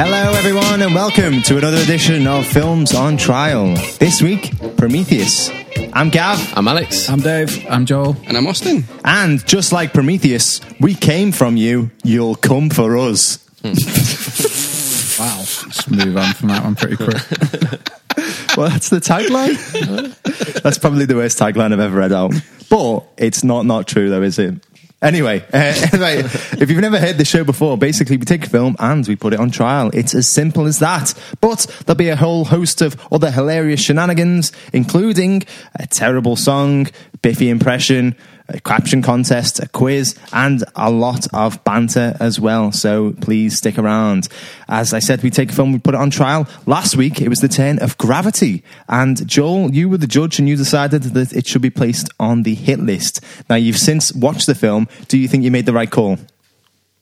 Hello, everyone, and welcome to another edition of Films on Trial. This week, Prometheus. I'm Gav, I'm Alex. I'm Dave. I'm Joel. And I'm Austin. and just like Prometheus, we came from you, you'll come for us. Hmm. Wow. Just move on from that one pretty quick. Well, that's the tagline. that's probably the worst tagline I've ever read out. But it's not not true, though, is it? Anyway, uh, anyway, if you've never heard the show before, basically we take a film and we put it on trial. It's as simple as that. But there'll be a whole host of other hilarious shenanigans, including a terrible song, Biffy impression, a caption contest, a quiz, and a lot of banter as well. So please stick around. As I said, we take a film, we put it on trial. Last week, it was the turn of Gravity. And Joel, you were the judge and you decided that it should be placed on the hit list. Now, you've since watched the film. Do you think you made the right call?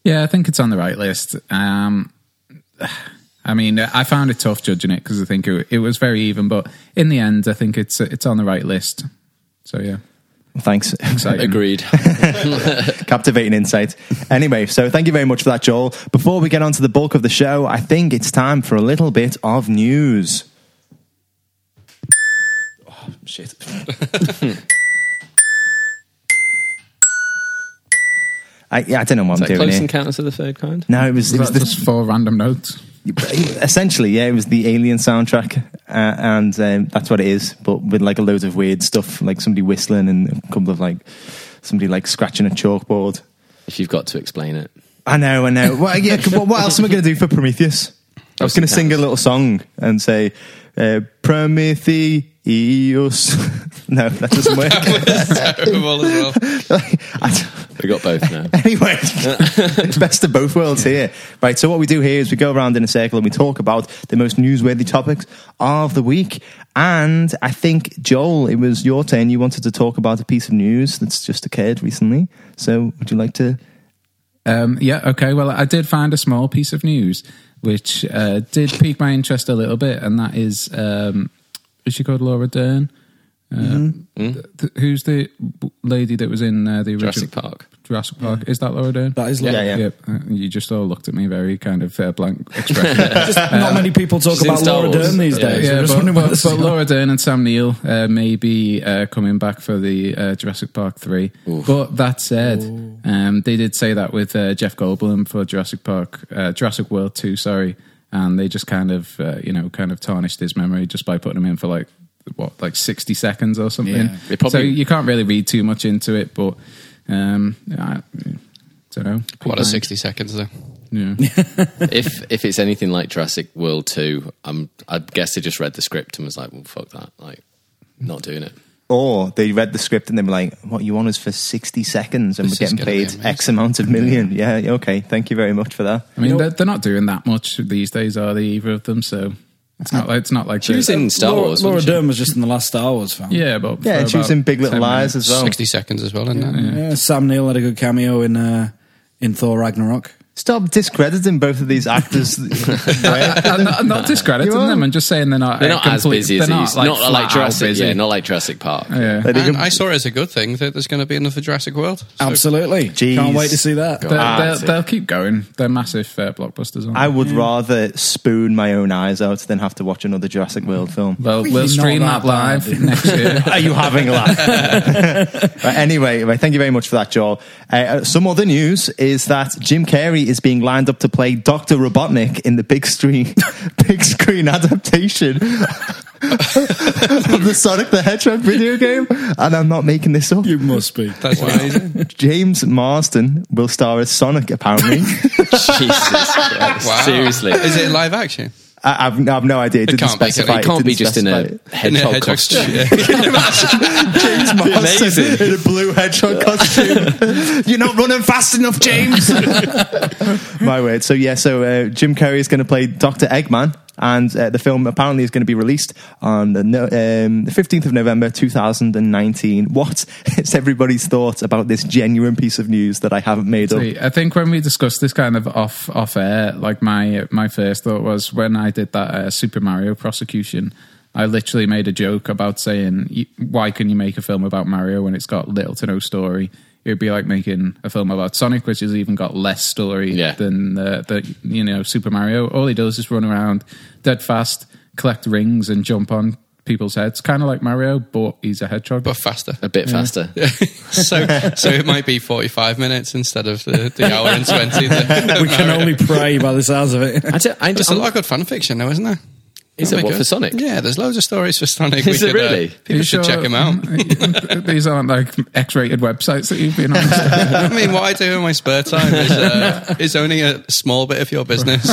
Yeah, I think it's on the right list. Um, I mean, I found it tough judging it because I think it, it was very even, but in the end, I think it's it's on the right list. So yeah, Thanks. exciting. Agreed. Captivating insight. Anyway, so thank you very much for that, Joel. Before we get on to the bulk of the show, I think it's time for a little bit of news. Oh, shit. I, yeah, I don't know what Is I'm that doing close here. encounters of the third kind? No, it was, it was Was that just four random notes? Essentially, yeah, it was the Alien soundtrack, uh, and um, that's what it is. But with like a load of weird stuff, like somebody whistling and a couple of like somebody like scratching a chalkboard. If you've got to explain it. I know, I know. Well, yeah, what, what else am I going to do for Prometheus? I was going to sing a little song and say uh, Prometheus. no, that doesn't work. Terrible as well. I- We got both now. anyway, it's best of both worlds here. Right, so what we do here is we go around in a circle and we talk about the most newsworthy topics of the week. And I think, Joel, it was your turn. You wanted to talk about a piece of news that's just occurred recently. So would you like to? Um, yeah, okay. Well, I did find a small piece of news which uh, did pique my interest a little bit, and that is um, is she called Laura Dern? Uh, th- th- who's the lady that was in uh, the original Jurassic Park. Jurassic Park? Is that Laura Dern? That is Yeah, lovely. yeah. Yep. Uh, you just all looked at me very kind of uh, blank expression. Just not many people talk She's in about Star Laura Wars. Dern these Yeah. days. yeah, I'm just but, wondering but, this but is Laura Dern and Sam Neill uh, may be uh, coming back for the uh, Jurassic Park 3. But that said, um, they did say that with uh, Jeff Goldblum for Jurassic Park, uh, Jurassic World 2, sorry. And they just kind of, uh, you know, kind of tarnished his memory just by putting him in for like, what, like 60 seconds or something. Yeah. They probably- so you can't really read too much into it, but um, I don't know. What a 60 seconds though. Yeah. if if it's anything like Jurassic World 2, I'm, I guess they just read the script and was like, well, fuck that. Like, not doing it. Or they read the script and they were like, "What you want is for sixty seconds, and This we're getting paid. X amount of million. Yeah, yeah, okay. Thank you very much for that. I mean, they're, they're not doing that much these days, are they? Either of them. So it's not like it's not like She was in Star Laura, Wars. Laura? Dern was just in the last Star Wars film. Yeah, but Yeah, and she was in Big Little Lies minutes. as well. 60 seconds as well, isn't it? Yeah, Sam Neill had a good cameo in uh, in Thor Ragnarok. Stop discrediting both of these actors. I'm not, I'm not discrediting them. I'm just saying they're not. They're uh, not as complete- busy as they're these. Not like, not flat like out Jurassic. busy. Yeah, not like Jurassic Park. Yeah. They And didn't- I saw it as a good thing that there's going to be another Jurassic World. So Absolutely. Jeez. Can't wait to see that. They'll, Ah, they'll, see. they'll keep going. They're massive uh, blockbusters. Aren't I they? would rather spoon my own eyes out than have to watch another Jurassic World film. Well, Really we'll not stream that that live bad. next year. Are you having a laugh? right, anyway, right, thank you very much for that, Joel. Uh, some other news is that Jim Carrey is being lined up to play Doctor Robotnik in the big screen, big screen adaptation of the Sonic the Hedgehog video game. And I'm not making this up. You must be. that's amazing. James Marsden will star as Sonic, apparently. Jesus Christ. Wow. Seriously. Is it live action? I, I've, I've no idea. It, didn't can't be, specify. it? It can't be didn't just in a specify. In a hedgehog hedgehog costume. yeah. James Marsden in a blue hedgehog costume. You're not running fast enough, James. My word. So yeah, so uh, Jim Carrey is going to play Doctor Eggman, and uh, the film apparently is going to be released on the no, um, the 15th of November 2019. What is everybody's thoughts about this genuine piece of news that I haven't made up? See, I think when we discussed this kind of off off air, like my my first thought was when I did that uh, Super Mario prosecution. I literally made a joke about saying, "Why can you make a film about Mario when it's got little to no story?" It'd be like making a film about Sonic, which has even got less story Yeah. than the, the you know Super Mario. All he does is run around dead fast, collect rings, and jump on people's heads, kind of like Mario, but he's a hedgehog. but faster. A bit faster. so, so it might be forty-five minutes instead of the, the hour and twenty. that- We can only pray by the sounds of it. I don't, I There's a lot of good fan fiction, though, isn't there? Is That'd it good. for Sonic? Yeah, there's loads of stories for Sonic. Is We it could, uh, really? people should check them out. These aren't like X-rated websites that you've been on. I mean, what I do in my spare time is, uh, is only a small bit of your business.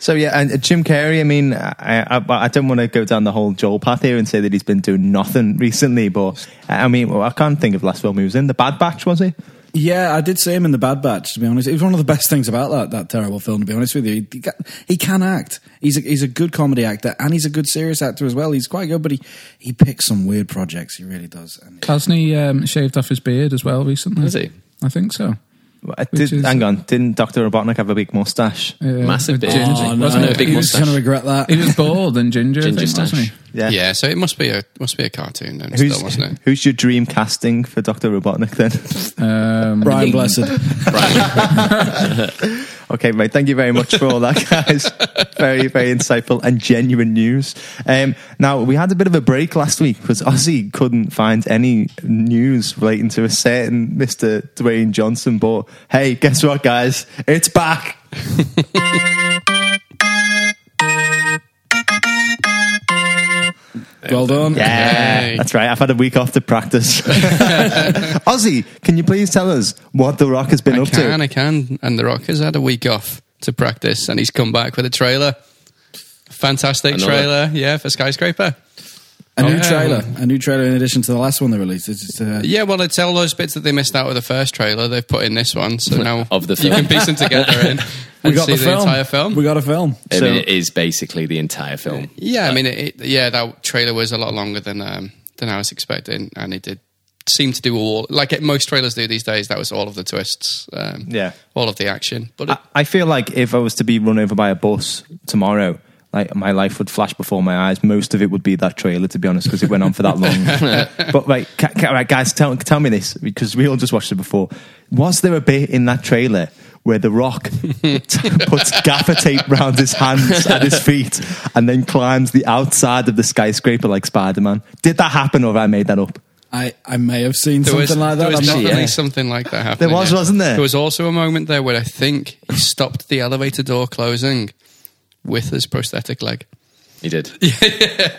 So yeah, and uh, Jim Carrey. I mean, I, I, I don't want to go down the whole Joel path here and say that he's been doing nothing recently, but I mean, well, I can't think of the last film he was in. The Bad Batch was he? Yeah, I did see him in the Bad Batch. To be honest, it was one of the best things about that that terrible film. To be honest with you, he, he can act. He's a, he's a good comedy actor and he's a good serious actor as well. He's quite good, but he he picks some weird projects. He really does. And Hasn't he um, shaved off his beard as well recently? Has he? I think so. Well, I did, is- hang on, didn't Doctor Robotnik have a big mustache? Uh, Massive beard. ginger, Oh, no. wasn't I know, big He he's was- moustache. going to regret that. He was bald and ginger, Ginger I think, wasn't he? stash. Yeah. yeah, so it must be a must be a cartoon then, Who's, still, wasn't it? who's your dream casting for Doctor Robotnik then? Um, Brian Blessed. Okay, mate. Thank you very much for all that, guys. very, very insightful and genuine news. Um, now we had a bit of a break last week because Ozzy couldn't find any news relating to a certain Mister Dwayne Johnson. But hey, guess what, guys? It's back. well done. Yeah, Hey. that's right. I've had a week off to practice. Ozzy, can you please tell us what The Rock has been I up can, to? I can. And The Rock has had a week off to practice, and he's come back with a trailer. Fantastic Another- trailer, yeah, for Skyscraper. A new Yeah. trailer. A new trailer in addition to the last one they released. It's just, uh, Yeah, well, it's all those bits that they missed out with the first trailer. They've put in this one, so now Of the film. you can piece them together and, we got see the, film. entire film. We got a film. I So- mean, it is basically the entire film. Yeah, I mean, it, it- yeah, that trailer was a lot longer than um, than I was expecting, and it did seem to do all like it, most trailers do these days. That was all of the twists, um, Yeah. all of the action. But it, I, I feel like if I was to be run over by a bus tomorrow, like my life would flash before my eyes. Most of it would be that trailer, to be honest, because it went on for that long. but right, ca- ca- right, guys, tell tell me this because we all just watched it before. Was there a bit in that trailer? Where the Rock t- puts gaffer tape round his hands and his feet, and then climbs the outside of the skyscraper like Spider Man. Did that happen, or have I made that up? I, I may have seen there was, something like there that. was I'm not- definitely yeah. something like that happening. There was, yeah. wasn't there? There was also a moment there where I think he stopped the elevator door closing with his prosthetic leg. He did.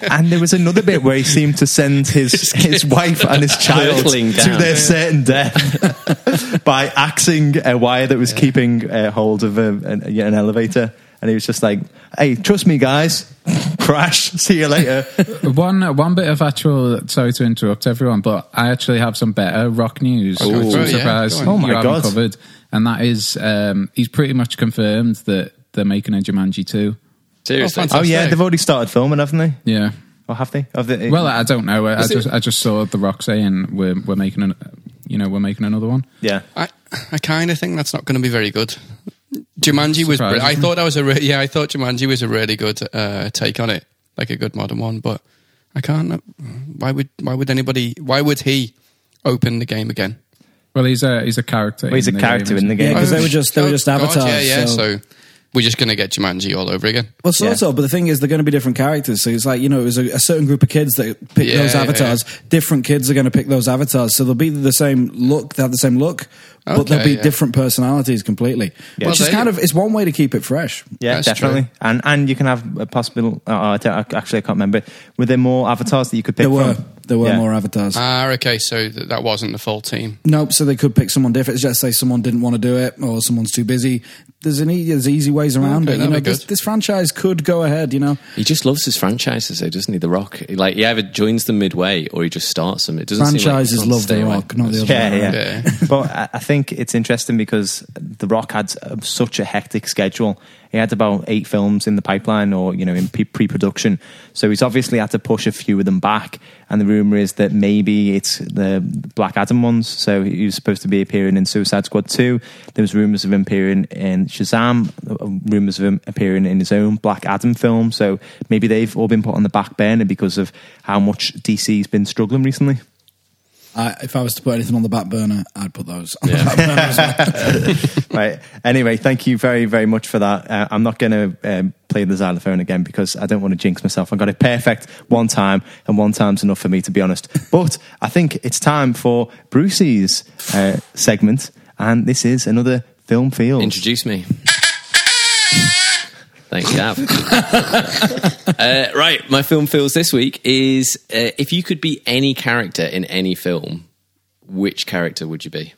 And there was another bit where he seemed to send his his wife and his child Hurtling to down. their certain death by axing a wire that was keeping uh, hold of a, an, an elevator. And he was just like, "Hey, trust me, guys. Crash. See you later." One one bit of actual. Sorry to interrupt everyone, but I actually have some better rock news. Ooh. which I'm Oh, yeah, go on. Oh, my you haven't God. covered, and that is um, he's pretty much confirmed that they're making a Jumanji two. Seriously. Oh, oh yeah, they've already started filming, haven't they? Yeah. Or have they? Have they? Well, I don't know. I Is it- just I just saw the Rock saying we're we're making an you know we're making another one. yeah. I, I kind of think that's not going to be very good. Jumanji was. Surprises I thought that was a. Re- yeah, I thought Jumanji was a really good uh, take on it, like a good modern one. But I can't. Why would? Why would anybody? Why would he open the game again? Well, he's a he's a character. Well, he's a the character game, in the isn't game. Yeah, 'cause they were just- they were just Oh, God, avatars, Yeah, yeah. so- So, we're just going to get Jumanji all over again. Well, sort Yeah. of, but the thing is, they're going to be different characters. So it's like, you know, it was a, a certain group of kids that pick Yeah, those avatars. Different kids are going to pick those avatars. So they'll be the same look, they have the same look, but they'll be yeah. different personalities completely. Well, Which is kind you- of, it's one way to keep it fresh. Yeah, That's definitely. true. And and you can have a possible. Uh, I don't, actually, I can't remember. Were there more avatars that you could pick There were, from? there were Yeah. more avatars. Ah, okay. So th- that wasn't the full team. Nope. So they could pick someone different. Just say someone didn't want to do it, or someone's too busy. There's an e- there's easy ways around Okay, it. You know, this, this franchise could go ahead. You know, He just loves his franchises, though, doesn't he? The Rock, like he either joins them midway or he just starts them. It doesn't seem like franchises love to stay the away. rock, not the other Yeah, way yeah. Yeah. but I- I think it's interesting because The Rock had um, such a hectic schedule. He had about eight films in the pipeline or, you know, in pre production. So he's obviously had to push a few of them back. And the rumor is that maybe it's the Black Adam ones. So he was supposed to be appearing in Suicide Squad 2. There was rumors of him appearing in Shazam, uh, rumors of him appearing in his own Black Adam film. So maybe they've all been put on the back burner because of how much DC's been struggling recently. I, if I was to put anything on the back burner, I'd put those on Yeah. the back well. right. Anyway, thank you very, very much for that. Uh, I'm not going to um, play the xylophone again because I don't want to jinx myself. I got it perfect one time, and one time's enough for me, to be honest. But I think it's time for Brucey's uh, segment, and this is another film field. Introduce me. Thanks, Gav. uh, right, my film feels this week is uh, if you could be any character in any film, which character would you be?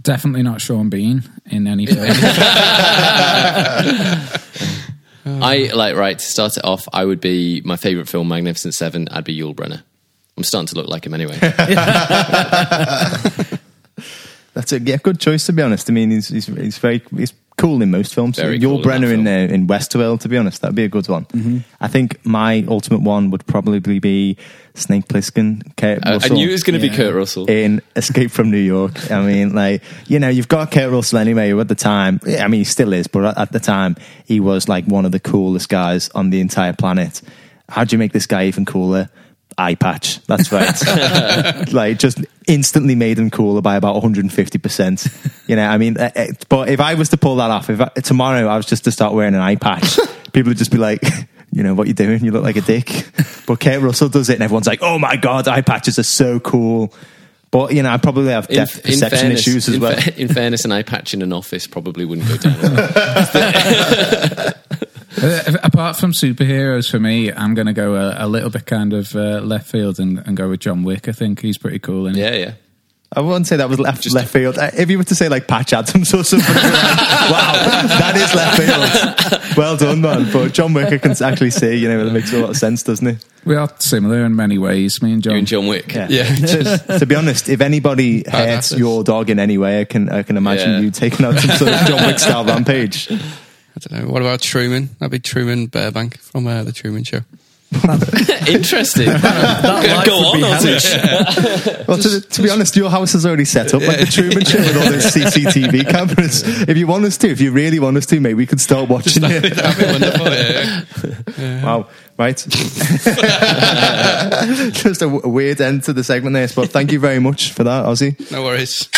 Definitely not Sean Bean in any film. I like right to start it off. I would be my favorite film, Magnificent Seven. I'd be Yul Brynner. I'm starting to look like him anyway. That's a yeah, good choice, to be honest. I mean, he's, he's, he's very he's cool in most films. Very Your cool in Brynner that in, film. uh, in Westworld, to be honest, that'd be a good one. Mm-hmm. I think my ultimate one would probably be Snake Plissken. Kurt I, I knew it was going to Yeah. be Kurt Russell. in Escape from New York. I mean, like, you know, you've got Kurt Russell anyway, who at the time, I mean, he still is, but at- at the time, he was like one of the coolest guys on the entire planet. How do you make this guy even cooler? Eye patch. That's right. like, just instantly made him cooler by about 150%. You know, I mean, uh, uh, but if I was to pull that off, if I, tomorrow I was just to start wearing an eye patch, people would just be like, you know, what you doing? You look like a dick. But Kurt Russell does it, and everyone's like, oh my God, eye patches are so cool. But, you know, I probably have depth in perception fairness, issues as in, well. fa- in fairness, an eye patch in an office probably wouldn't go down. Uh, apart from superheroes, for me, I'm going to go a, a little bit kind of uh, left field and, and go with John Wick. I think he's pretty cool. And yeah, yeah. I wouldn't say that was left, left field. Uh, If you were to say like Patch Adams or something, like, wow, that is left field. Well done, man. But John Wick, I can actually see, you know, it makes a lot of sense, doesn't it? we are similar in many ways. Me and John. You and John Wick. Yeah. Yeah. to, to be honest, if anybody hurts your dog in any way, I can I can imagine Yeah. you taking out some sort of John Wick style rampage. I don't know. What about Truman? That'd be Truman Burbank from uh, the Truman Show. Interesting. life Go would on, be Otis. Well, to, to be honest, your house is already set up like the Truman Show with all those CCTV cameras. If you want us to, if you really want us to, maybe we could start watching it. That'd be. Yeah, yeah. Wow, right. Just a, w- a weird end to the segment there, but thank you very much for that, Ozzy. No worries.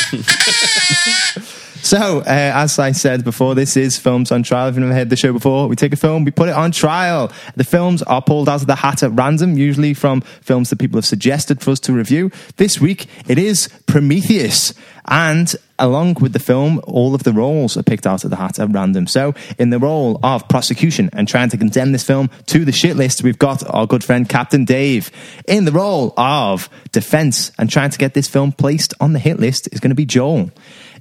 So, uh, as I said before, this is Films on Trial. If you've never heard the show before, we take a film, we put it on trial. The films are pulled out of the hat at random, usually from films that people have suggested for us to review. This week, it is Prometheus. And along with the film, all of the roles are picked out of the hat at random. So, in the role of prosecution and trying to condemn this film to the shit list, we've got our good friend Captain Dave. In the role of defense and trying to get this film placed on the hit list is going to be Joel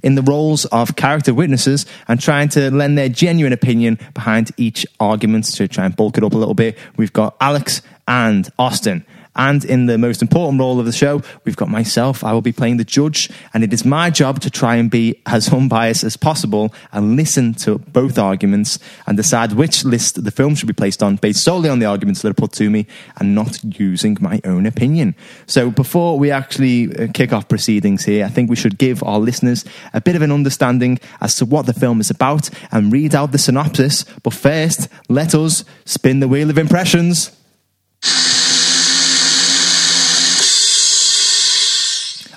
in the roles of character witnesses and trying to lend their genuine opinion behind each argument to try and bulk it up a little bit. We've got Alex and Austin. And in the most important role of the show, we've got myself. I will be playing the judge, and it is my job to try and be as unbiased as possible and listen to both arguments and decide which list the film should be placed on based solely on the arguments that are put to me and not using my own opinion. So before we actually uh, kick off proceedings here, I think we should give our listeners a bit of an understanding as to what the film is about and read out the synopsis. But first, let us spin the wheel of impressions.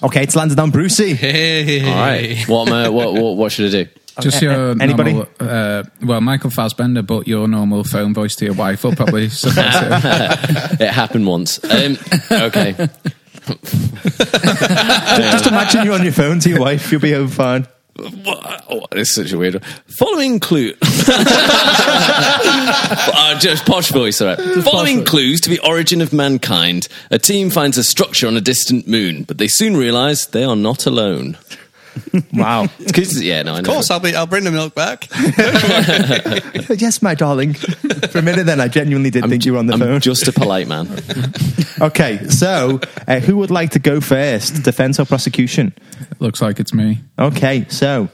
Okay, it's landed on Brucey. Hey. All right. What, am I, what, what, what should I do? Just your uh, anybody? normal, uh, well, Michael Fassbender, but your normal phone voice to your wife will probably it. It happened once. Um, okay. Just imagine you're on your phone to your wife, you'll be home fine. Oh, this is such a weird one. Following clue. uh, just posh voice, all right. Following clues to the origin of mankind, a team finds a structure on a distant moon, but they soon realise they are not alone. Wow. It's 'cause- yeah, no, I know. Of course, I'll be. I'll bring the milk back. yes, my darling. For a minute then, I genuinely did think you were on the I'm phone. just a polite man. Okay, so uh, who would like to go first? Defense or prosecution? Looks like it's me. Okay, so.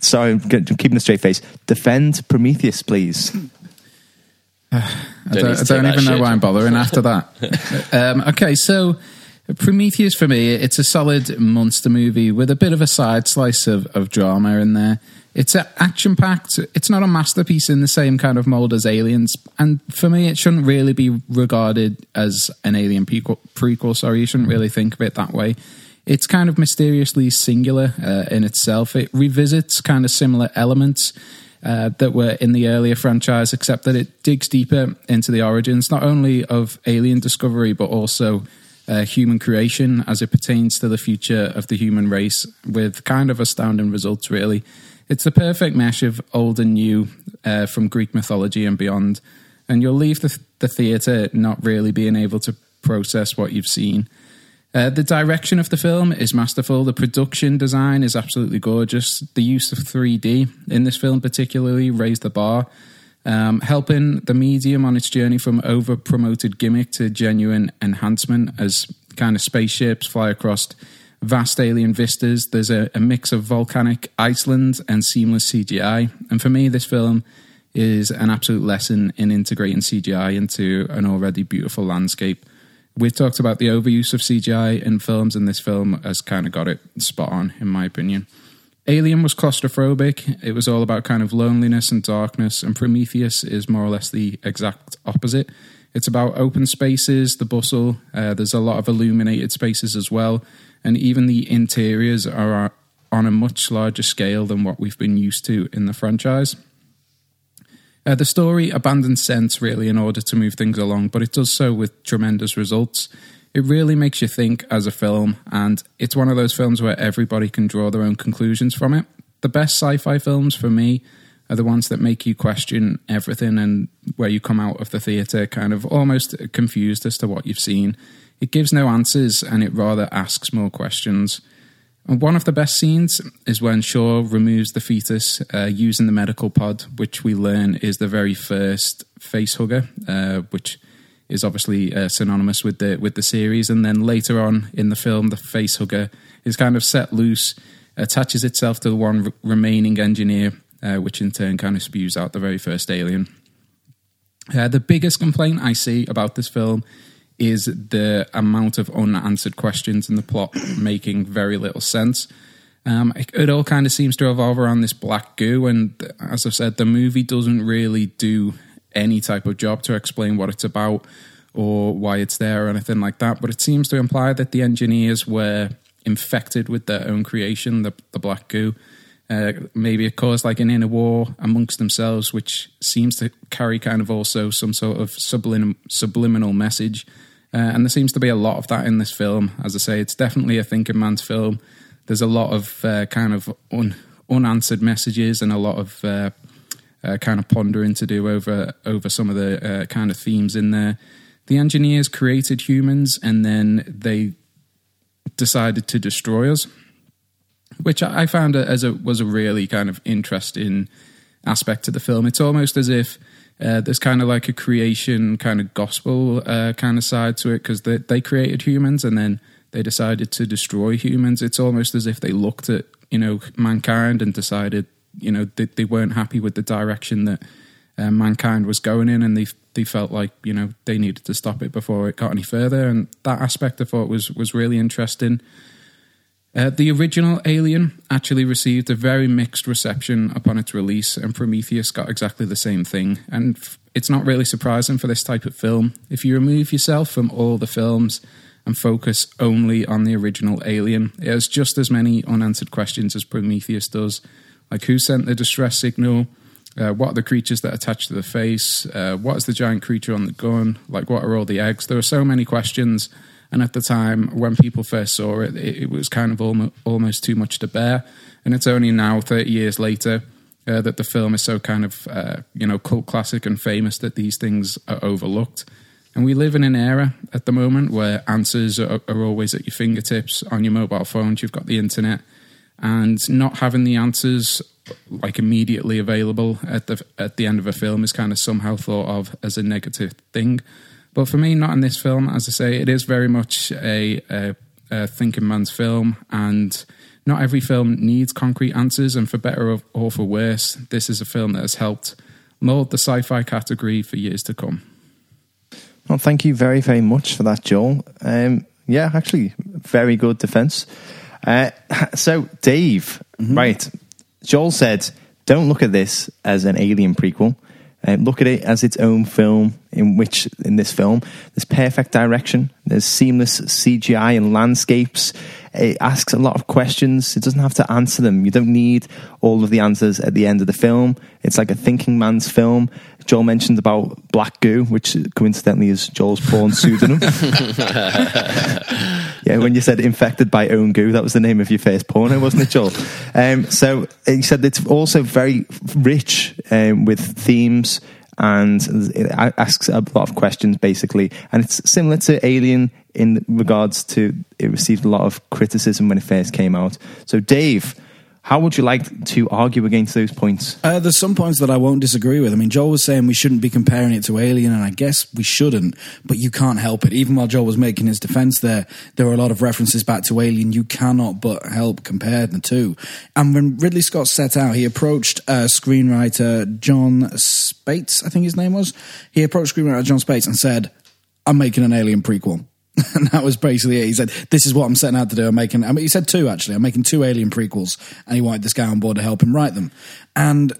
Sorry, I'm g- keeping a straight face. Defend Prometheus, please. I Don't don't, to I take don't that even know shit. why I'm bothering after that. um, okay, so Prometheus for me, it's a solid monster movie with a bit of a side slice of, of drama in there. It's action packed. It's not a masterpiece in the same kind of mold as Aliens, and for me, it shouldn't really be regarded as an Alien prequel. prequel sorry, you shouldn't really think of it that way. It's kind of mysteriously singular uh, in itself. It revisits kind of similar elements. Uh, that were in the earlier franchise, except that it digs deeper into the origins, not only of alien discovery, but also uh, human creation as it pertains to the future of the human race, with kind of astounding results, really. It's the perfect mesh of old and new uh, from Greek mythology and beyond, and you'll leave the, the theatre not really being able to process what you've seen. Uh, the direction of the film is masterful. The production design is absolutely gorgeous. The use of 3D in this film, particularly, raised the bar, um, helping the medium on its journey from over promoted gimmick to genuine enhancement as kind of spaceships fly across vast alien vistas. There's a, a mix of volcanic Iceland and seamless CGI. And for me, this film is an absolute lesson in integrating CGI into an already beautiful landscape we've talked about the overuse of CGI in films, and this film has kind of got it spot on, in my opinion. Alien was claustrophobic. It was all about kind of loneliness and darkness, and Prometheus is more or less the exact opposite. It's about open spaces, the bustle. Uh, there's a lot of illuminated spaces as well, and even the interiors are on a much larger scale than what we've been used to in the franchise. Uh, the story abandons sense really in order to move things along, but it does so with tremendous results. It really makes you think as a film, and it's one of those films where everybody can draw their own conclusions from it. The best sci fi films for me are the ones that make you question everything and where you come out of the theatre kind of almost confused as to what you've seen. It gives no answers and it rather asks more questions. And one of the best scenes is when Shaw removes the fetus uh, using the medical pod, which we learn is the very first face hugger, uh, which is obviously uh, synonymous with the with the series. And then later on in the film, the face hugger is kind of set loose, attaches itself to the one remaining engineer, uh, which in turn kind of spews out the very first alien. Uh, the biggest complaint I see about this film is the amount of unanswered questions in the plot making very little sense. Um, it, it, all kind of seems to revolve around this black goo, and as I've said, the movie doesn't really do any type of job to explain what it's about or why it's there or anything like that. But it seems to imply that the engineers were infected with their own creation, the, the black goo. Uh, maybe it caused like an inner war amongst themselves, which seems to carry kind of also some sort of sublim- subliminal message uh, and there seems to be a lot of that in this film. As I say, it's definitely a thinking man's film. There's a lot of uh, kind of un- unanswered messages and a lot of uh, kind of pondering to do over over some of the uh, kind of themes in there. The engineers created humans and then they decided to destroy us, which I found as a was a really kind of interesting aspect to the film. It's almost as if uh, there's kind of like a creation kind of gospel uh, kind of side to it because they, they created humans and then they decided to destroy humans. It's almost as if they looked at you know mankind and decided you know they, they weren't happy with the direction that uh, mankind was going in, and they they felt like you know they needed to stop it before it got any further. And that aspect I thought was was really interesting. Uh, the original Alien actually received a very mixed reception upon its release, and Prometheus got exactly the same thing. And f- it's not really surprising for this type of film. If you remove yourself from all the films and focus only on the original Alien, it has just as many unanswered questions as Prometheus does. Like who sent the distress signal? Uh, what are the creatures that attach to the face? Uh, what is the giant creature on the gun? Like, what are all the eggs? There are so many questions and at the time, when people first saw it, it, it was kind of almost, almost too much to bear. And it's only now, 30 years later, uh, that the film is so kind of, uh, you know, cult classic and famous that these things are overlooked. And we live in an era at the moment where answers are, are always at your fingertips on your mobile phones. You've got the internet, and not having the answers like immediately available at the at the end of a film is kind of somehow thought of as a negative thing. But for me, not in this film. As I say, it is very much a, a, a thinking man's film, and not every film needs concrete answers. And for better or for worse, this is a film that has helped mold the sci-fi category for years to come. Well, thank you very, very much for that, Joel. Um, Yeah, actually, very good defense. Uh, so, Dave, right? Joel said, "Don't look at this as an Alien prequel. Um, look at it as its own film. In which, in this film, there's perfect direction. There's seamless CGI and landscapes. It asks a lot of questions. It doesn't have to answer them. You don't need all of the answers at the end of the film. It's like a thinking man's film." Joel mentioned about Black Goo, which coincidentally is Joel's porn pseudonym. Yeah, when you said infected by own goo, that was the name of your first porno, wasn't it, Joel? Um, so he said it's also very rich um, with themes and it asks a lot of questions, basically. And it's similar to Alien in regards to it received a lot of criticism when it first came out. So, Dave, how would you like to argue against those points? Uh, there's some points that I won't disagree with. I mean, Joel was saying we shouldn't be comparing it to Alien, and I guess we shouldn't, but you can't help it. Even while Joel was making his defense there, there were a lot of references back to Alien. You cannot but help compare the two. And when Ridley Scott set out, he approached uh, screenwriter Jon Spaihts, I think his name was. He approached screenwriter Jon Spaihts and said, I'm making an Alien prequel. and that was basically it. He said, "This is what I'm setting out to do. I'm making." I mean, he said two actually. I'm making two Alien prequels, and he wanted this guy on board to help him write them. And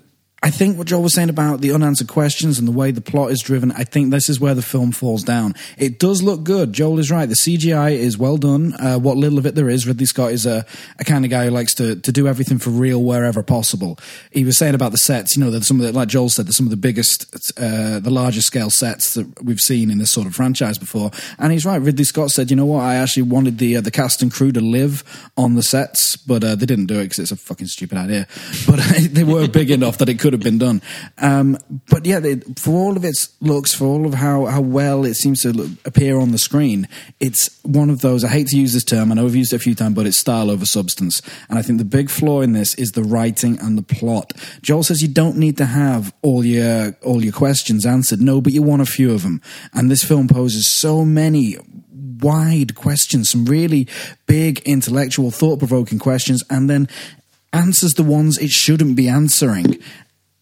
I think what Joel was saying about the unanswered questions and the way the plot is driven, I think this is where the film falls down. It does look good. Joel is right. The CGI is well done. Uh, what little of it there is, Ridley Scott is a, a kind of guy who likes to, to do everything for real wherever possible. He was saying about the sets, you know, that some of the, like Joel said, they're some of the biggest, uh, the largest scale sets that we've seen in this sort of franchise before. And he's right. Ridley Scott said, you know what, I actually wanted the, uh, the cast and crew to live on the sets, but uh, they didn't do it because it's a fucking stupid idea. But they were big enough that it could have been done. Um, but yeah, they, for all of its looks, for all of how, how well it seems to look, appear on the screen, it's one of those. I hate to use this term. I know I've used it a few times, but it's style over substance. And I think the big flaw in this is the writing and the plot. Joel says you don't need to have all your all your questions answered. No, but you want a few of them. And this film poses so many wide questions, some really big intellectual, thought provoking questions, and then answers the ones it shouldn't be answering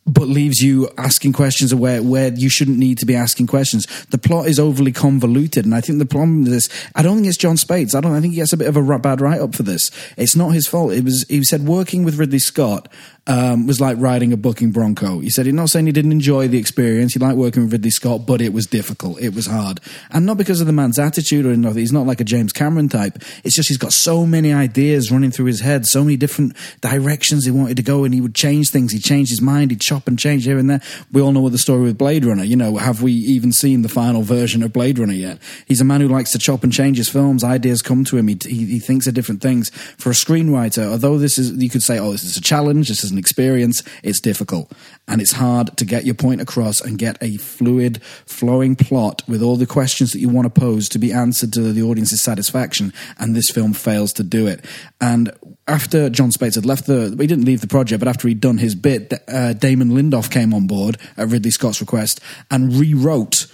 but leaves you asking questions where where you shouldn't need to be asking questions. The plot is overly convoluted, and I think the problem with this, I don't think it's Jon Spaihts. I don't. I think he gets a bit of a bad write up for this. It's not his fault. It was. He said working with Ridley Scott um, was like riding a bucking bronco. He said he's not saying he didn't enjoy the experience. He liked working with Ridley Scott, but it was difficult. It was hard, and not because of the man's attitude or anything. He's not like a James Cameron type. It's just he's got so many ideas running through his head, so many different directions he wanted to go, and he would change things. He changed his mind. He'd chop and change here and there. We all know what the story with Blade Runner. You know, have we even seen the final version of Blade Runner yet? He's a man who likes to chop and change his films. Ideas come to him. He, he, he thinks of different things. For a screenwriter, although this is, you could say, oh, this is a challenge. This is experience. It's difficult and it's hard to get your point across and get a fluid, flowing plot with all the questions that you want to pose to be answered to the audience's satisfaction. And this film fails to do it. And after Jon Spaihts had left the, he didn't leave the project, but after he'd done his bit, uh, Damon Lindelof came on board at Ridley Scott's request and rewrote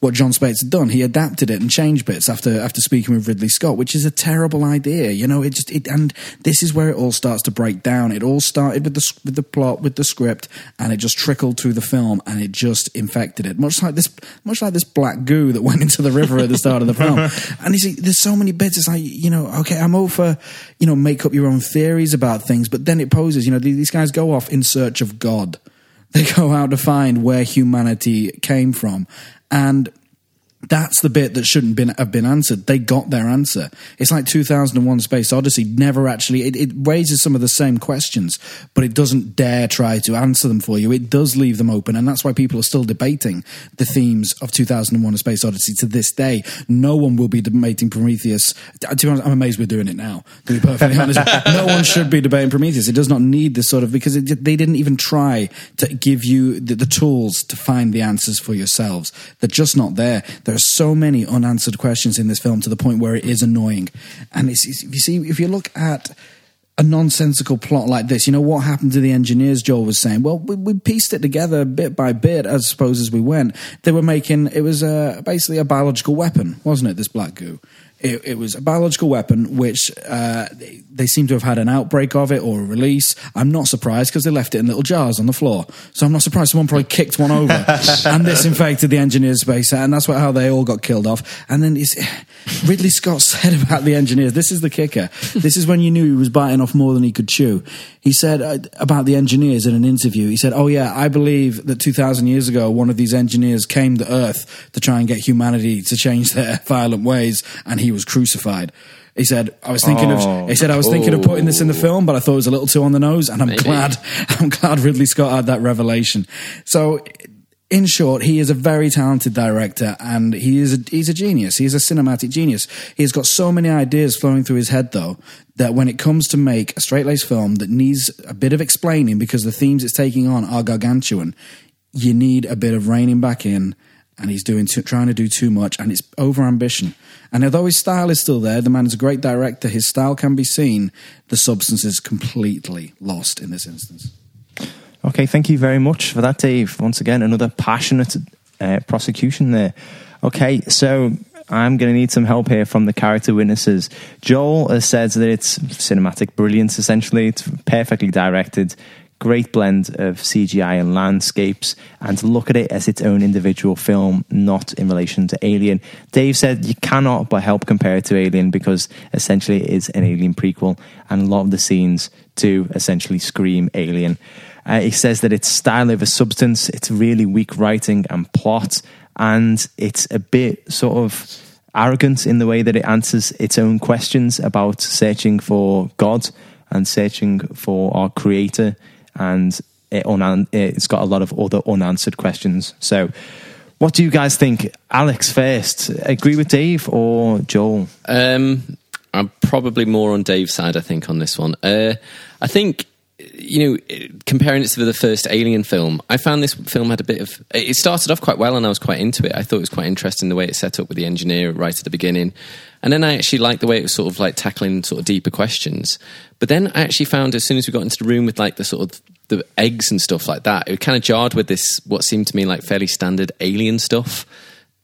what Jon Spaihts had done. He adapted it and changed bits after after speaking with Ridley Scott, which is a terrible idea. You know, it just it and this is where it all starts to break down. It all started with the with the plot, with the script, and it just trickled through the film, and it just infected it. Much like this, much like this black goo that went into the river at the start of the film. And you see, there's so many bits. It's like you know, okay, I'm all for you know, make up your own theories about things, but then it poses. You know, these guys go off in search of God. They go out to find where humanity came from. And that's the bit that shouldn't been, have been answered. They got their answer. It's like 2001 Space Odyssey never actually, it, it, raises some of the same questions, but it doesn't dare try to answer them for you. It does leave them open, and that's why people are still debating the themes of 2001 A Space Odyssey to this day. No one will be debating Prometheus. Uh, to be honest, I'm amazed we're doing it now, to be perfectly honest. no one should be debating Prometheus. It does not need this sort of, because it, they didn't even try to give you the, the tools to find the answers for yourselves. They're just not. There are so many unanswered questions in this film to the point where it is annoying. And it's, it's, if you see, if you look at a nonsensical plot like this, you know what happened to the engineers? Joel was saying. Well, we, we pieced it together bit by bit, I suppose, as we went. They were making it was uh, basically a biological weapon, wasn't it? This black goo. It, it was a biological weapon, which uh, they- they seem to have had an outbreak of it or a release. I'm not surprised because they left it in little jars on the floor. So I'm not surprised someone probably kicked one over and this infected the engineers' base, and that's what, how they all got killed off. And then it's, Ridley Scott said about the engineers. This is the kicker. This is when you knew he was biting off more than he could chew. He said uh, about the engineers in an interview. He said, "Oh yeah, I believe that 2,000 years ago, one of these engineers came to Earth to try and get humanity to change their violent ways, and he was crucified." He said, "I was thinking Oh. of." He said, "I was thinking of putting this in the oh. film, but I thought it was a little too on the nose, and I'm Maybe. glad. I'm glad Ridley Scott had that revelation." So. In short, he is a very talented director, and he is a, he's a genius. He's a cinematic genius. He's got so many ideas flowing through his head, though, that when it comes to make a straight laced film that needs a bit of explaining because the themes it's taking on are gargantuan, you need a bit of reining back in. And he's doing too, trying to do too much, and it's over ambition. And although his style is still there, the man is a great director. His style can be seen. The substance is completely lost in this instance. Okay, thank you very much for that, Dave. Once again, another passionate uh, prosecution there. Okay, so I'm going to need some help here from the character witnesses. Joel has said that it's cinematic brilliance, essentially. It's perfectly directed, great blend of CGI and landscapes, and to look at it as its own individual film, not in relation to Alien. Dave said you cannot but help compare it to Alien because essentially it is an Alien prequel, and a lot of the scenes do essentially scream Alien. Uh, he says that it's style over substance, it's really weak writing and plot, and it's a bit sort of arrogant in the way that it answers its own questions about searching for God and searching for our creator, and it unan- it's got a lot of other unanswered questions. So, what do you guys think? Alex first, agree with Dave or Joel? Um, I'm probably more on Dave's side, I think, on this one. Uh, I think, you know, comparing it to the first Alien film, I found this film had a bit of. It started off quite well and I was quite into it. I thought it was quite interesting the way it set up with the engineer right at the beginning. And then I actually liked the way it was sort of like tackling sort of deeper questions. But then I actually found as soon as we got into the room with like the sort of the eggs and stuff like that, it kind of jarred with this, what seemed to me like fairly standard alien stuff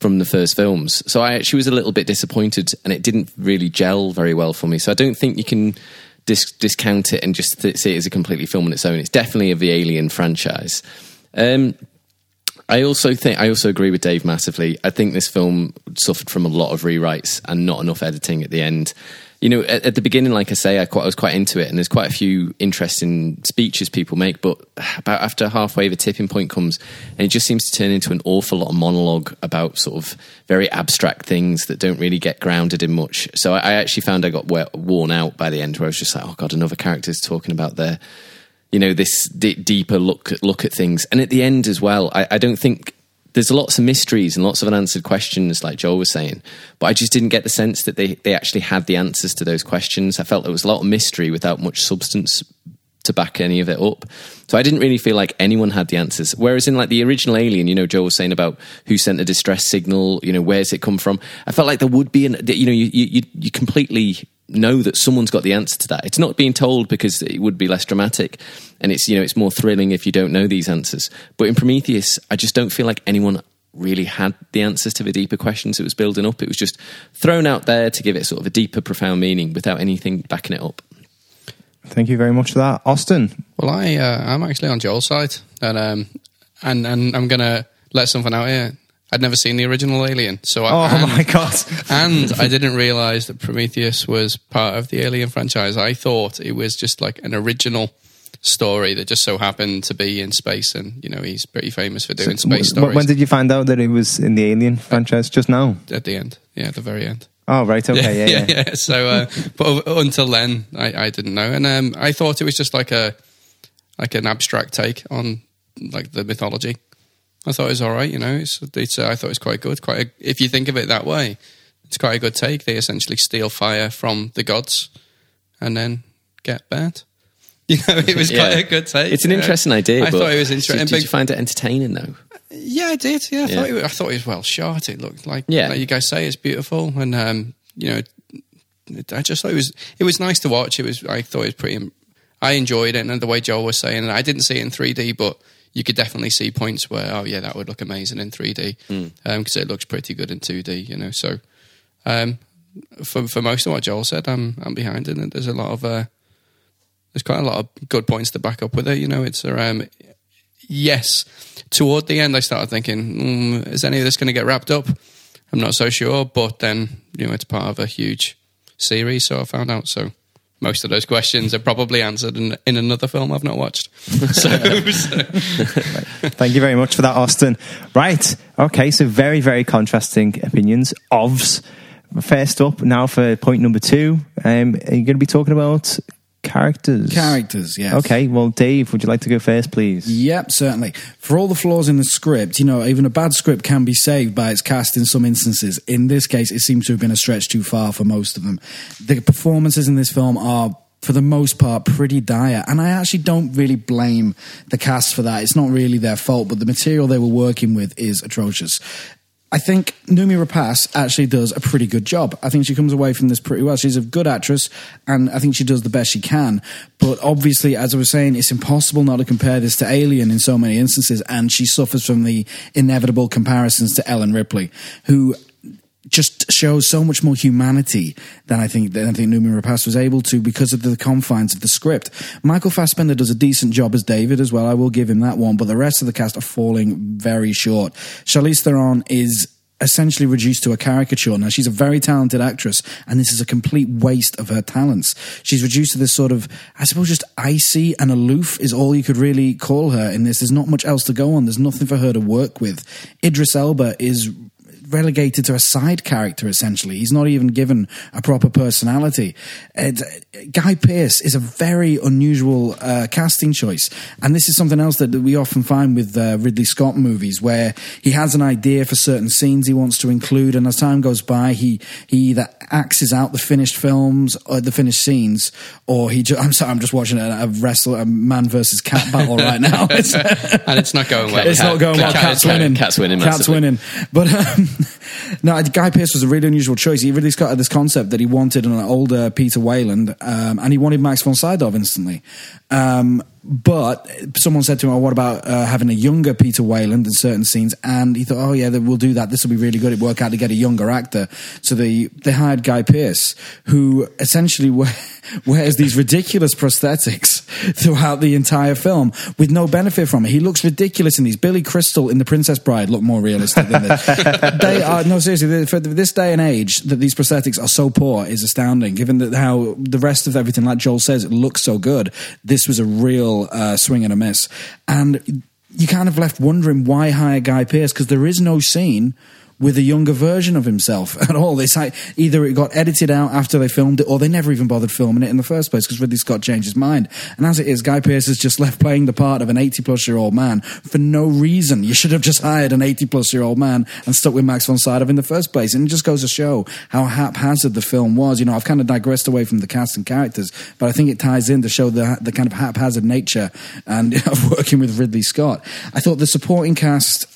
from the first films. So I actually was a little bit disappointed, and it didn't really gel very well for me. So I don't think you can dis- discount it and just th- see it as a completely film on its own. It's definitely of the Alien franchise. Um, I also think I also agree with Dave massively. I think this film suffered from a lot of rewrites and not enough editing at the end. You know, at, at the beginning, like I say, I, quite, I was quite into it, and there's quite a few interesting speeches people make. But about after halfway, the tipping point comes, and it just seems to turn into an awful lot of monologue about sort of very abstract things that don't really get grounded in much. So I, I actually found I got we- worn out by the end, where I was just like, oh god, another character's talking about their you know this d- deeper look look at things and at the end as well I, I don't think there's lots of mysteries and lots of unanswered questions like joel was saying but i just didn't get the sense that they, they actually had the answers to those questions. I felt there was a lot of mystery without much substance to back any of it up. So i didn't really feel like anyone had the answers. Whereas in like the original alien you know joel was saying about who sent the distress signal you know where's it come from? I felt like there would be an you know you you, you completely know that someone's got the answer to that. It's not being told because it would be less dramatic, and it's you know it's more thrilling if you don't know these answers. But in Prometheus, I just don't feel like anyone really had the answers to the deeper questions it was building up. It was just thrown out there to give it sort of a deeper, profound meaning without anything backing it up. Thank you very much for that, Austin. Well, I uh, I'm actually on Joel's side, and um, and and I'm gonna let something out here. I'd never seen the original Alien, so I, Oh and, my god! and I didn't realize that Prometheus was part of the Alien franchise. I thought it was just like an original story that just so happened to be in space, and you know he's pretty famous for doing space Wh- stories. When did you find out that it was in the Alien franchise? Just now. at the end, yeah, at the very end. Oh right, okay, yeah, yeah. yeah So, uh, but until then, I, I didn't know, and um, I thought it was just like a like an abstract take on like the mythology. I thought it was all right, you know. It's, it's uh, I thought it was quite good. Quite a, if you think of it that way, it's quite a good take. They essentially steal fire from the gods and then get burnt. You know, it was quite Yeah. a good take. It's an you know. interesting idea. I thought it was Did, interesting. did you find it entertaining though? Yeah, I did. Yeah, I, Yeah. Thought, it was, I thought it was well shot. It looked like, Yeah. like you guys say, it's beautiful, and um, you know, it, I just thought it was it was nice to watch. It was I thought it was pretty. I enjoyed it, and the way Joel was saying, and I didn't see it in 3D, but you could definitely see points where oh yeah, that would look amazing in 3D because Hmm. it looks pretty good in 2D. You know, so um, for for most of what Joel said, I'm I'm behind it. There's a lot of uh, there's quite a lot of good points to back up with it. You know, it's um, yes. Toward the end, I started thinking, mm, is any of this going to get wrapped up? I'm not so sure, but then you know, it's part of a huge series, so I found out. So most of those questions are probably answered in, in another film I've not watched. so, so. Thank you very much for that, Austin. Right. Okay. So very, very contrasting opinions. Ofs. First up now for point number two. Um, are you going to be talking about characters? Characters, yes. Okay. Well, Dave, would you like to go first, please? Yep, certainly. For all the flaws in the script, you know, even a bad script can be saved by its cast in some instances. In this case, it seems to have been a stretch too far for most of them. The performances in this film are for the most part pretty dire and i actually don't really blame the cast for that it's not really their fault but the material they were working with is atrocious I think Noomi Rapace actually does a pretty good job. I think she comes away from this pretty well. She's a good actress, and I think she does the best she can. But obviously, as I was saying, it's impossible not to compare this to Alien in so many instances, and she suffers from the inevitable comparisons to Ellen Ripley, who just shows so much more humanity than I think than I think Noomi Rapace was able to because of the confines of the script. Michael Fassbender does a decent job as David as well. I will give him that one, but the rest of the cast are falling very short. Charlize Theron is essentially reduced to a caricature. Now, she's a very talented actress, and this is a complete waste of her talents. She's reduced to this sort of, I suppose, just icy and aloof is all you could really call her in this. There's not much else to go on. There's nothing for her to work with. Idris Elba is relegated to a side character essentially. He's not even given a proper personality. It, Guy Pearce is a very unusual uh, casting choice, and this is something else that we often find with uh, Ridley Scott movies, where he has an idea for certain scenes he wants to include, and as time goes by, he he either axes out the finished films or the finished scenes, or he. Ju- I'm sorry, I'm just watching a, a wrestle a man versus cat battle right now, and it's not going well. It's not going well. Cat- Cat's cat- winning. Cat's winning Cat's winning. But um, no, Guy Pearce was a really unusual choice. He really got this concept that he wanted an older Peter Weyland, um, and he wanted Max von Sydow instantly. Um, but someone said to him, "Oh, what about uh, having a younger Peter Weyland in certain scenes?" And he thought, "Oh yeah, we'll do that. This will be really good. It worked out to get a younger actor." So they they hired Guy Pearce, who essentially wear, wears these ridiculous prosthetics throughout the entire film with no benefit from it. He looks ridiculous in these. Billy Crystal in The Princess Bride look more realistic than this. they are no seriously for this day and age that these prosthetics are so poor is astounding. Given that how the rest of everything, like Joel says, it looks so good. This was a real uh, swing and a miss, and you kind of left wondering why hire Guy Pearce because there is no scene with a younger version of himself at all. It's like either it got edited out after they filmed it, or they never even bothered filming it in the first place because Ridley Scott changed his mind. And as it is, Guy Pearce is just left playing the part of an 80 plus year old man for no reason. You should have just hired an 80 plus year old man and stuck with Max von Sydow in the first place. And it just goes to show how haphazard the film was. You know, I've kind of digressed away from the cast and characters, but I think it ties in to show the the kind of haphazard nature and of working with Ridley Scott. I thought the supporting cast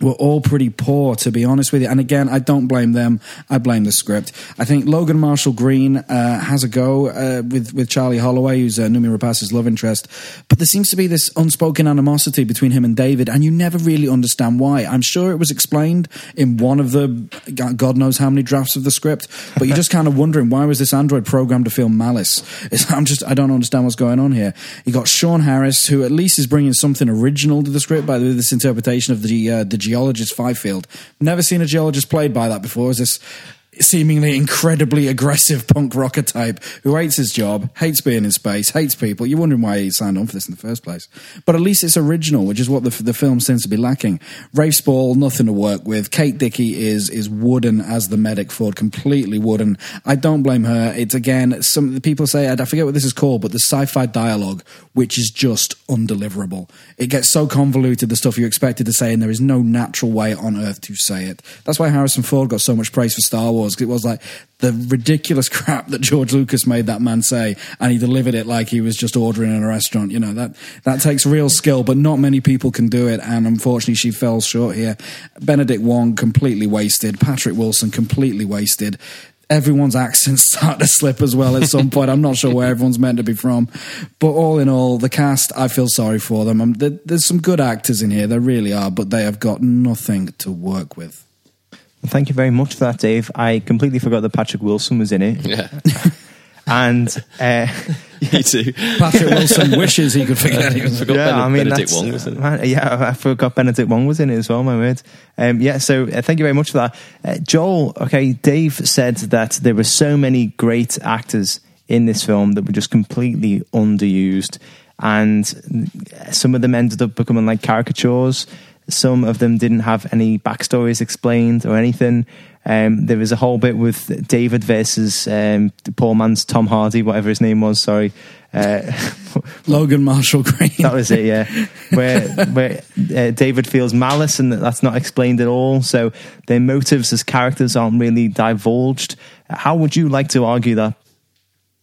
were all pretty poor, to be honest with you. And again, I don't blame them. I blame the script. I think Logan Marshall Green uh, has a go uh, with with Charlie Holloway, who's uh, Noomi Rapace's love interest. But there seems to be this unspoken animosity between him and David, and you never really understand why. I'm sure it was explained in one of the God knows how many drafts of the script, but you're just kind of wondering why was this android programmed to feel malice? It's, I'm just I don't understand what's going on here. You got Sean Harris, who at least is bringing something original to the script by this interpretation of the uh, the geologist Fifield. Never seen a geologist played by that before. Is this seemingly incredibly aggressive punk rocker type who hates his job, hates being in space, hates people. You're wondering why he signed on for this in the first place. But at least it's original, which is what the, the film seems to be lacking. Rafe Spall, nothing to work with. Kate Dickie is is wooden as the medic Ford, completely wooden. I don't blame her. It's again, some the people say, I forget what this is called, but the sci-fi dialogue, which is just undeliverable. It gets so convoluted, the stuff you're expected to say, and there is no natural way on earth to say it. That's why Harrison Ford got so much praise for Star Wars. 'Cause It was like the ridiculous crap that George Lucas made that man say, and he delivered it like he was just ordering in a restaurant. You know that that takes real skill, but not many people can do it. And unfortunately, she fell short here. Benedict Wong completely wasted. Patrick Wilson completely wasted. Everyone's accents start to slip as well at some point. I'm not sure where everyone's meant to be from, but all in all, the cast I feel sorry for them. Um, there, there's some good actors in here, there really are, but they have got nothing to work with. Well, thank you very much for that, Dave. I completely forgot that Patrick Wilson was in it. Yeah, And uh, me too. Patrick Wilson wishes he could forget he was. Forgot Benedict, Benedict Wong was in it. man, yeah, I forgot Benedict Wong was in it as well. My word. Um, yeah, so uh, thank you very much for that, uh, Joel. Okay, Dave said that there were so many great actors in this film that were just completely underused, and some of them ended up becoming like caricatures. Some of them didn't have any backstories explained or anything. Um, there was a whole bit with David versus um, the poor man's Tom Hardy, whatever his name was. Sorry, uh, Logan Marshall Green. that was it. Yeah, where where uh, David feels malice, and that's not explained at all. So their motives as characters aren't really divulged. How would you like to argue that?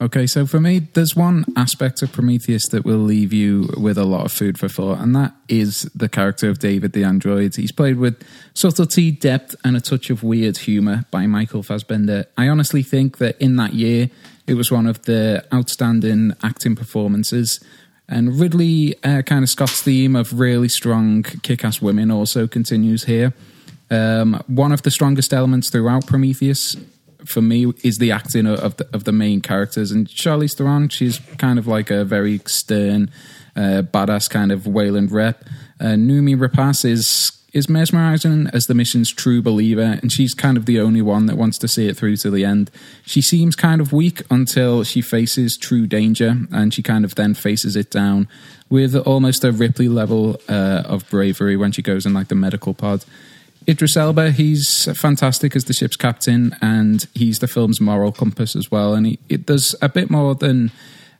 Okay, so for me, there's one aspect of Prometheus that will leave you with a lot of food for thought, and that is the character of David the android. He's played with subtlety, depth, and a touch of weird humour by Michael Fassbender. I honestly think that in that year, it was one of the outstanding acting performances. And Ridley, uh, kind of Scott's theme of really strong, kick ass women also continues here. Um, one of the strongest elements throughout Prometheus for me is the acting of the, of the main characters. And Charlize Theron she's kind of like a very stern uh, badass kind of Weyland rep. Uh, Noomi Rapace is is mesmerizing as the mission's true believer and she's kind of the only one that wants to see it through to the end. She seems kind of weak until she faces true danger and she kind of then faces it down with almost a Ripley level uh, of bravery when she goes in like the medical pod Idris Elba, he's fantastic as the ship's captain, and he's the film's moral compass as well. And he, it does a bit more than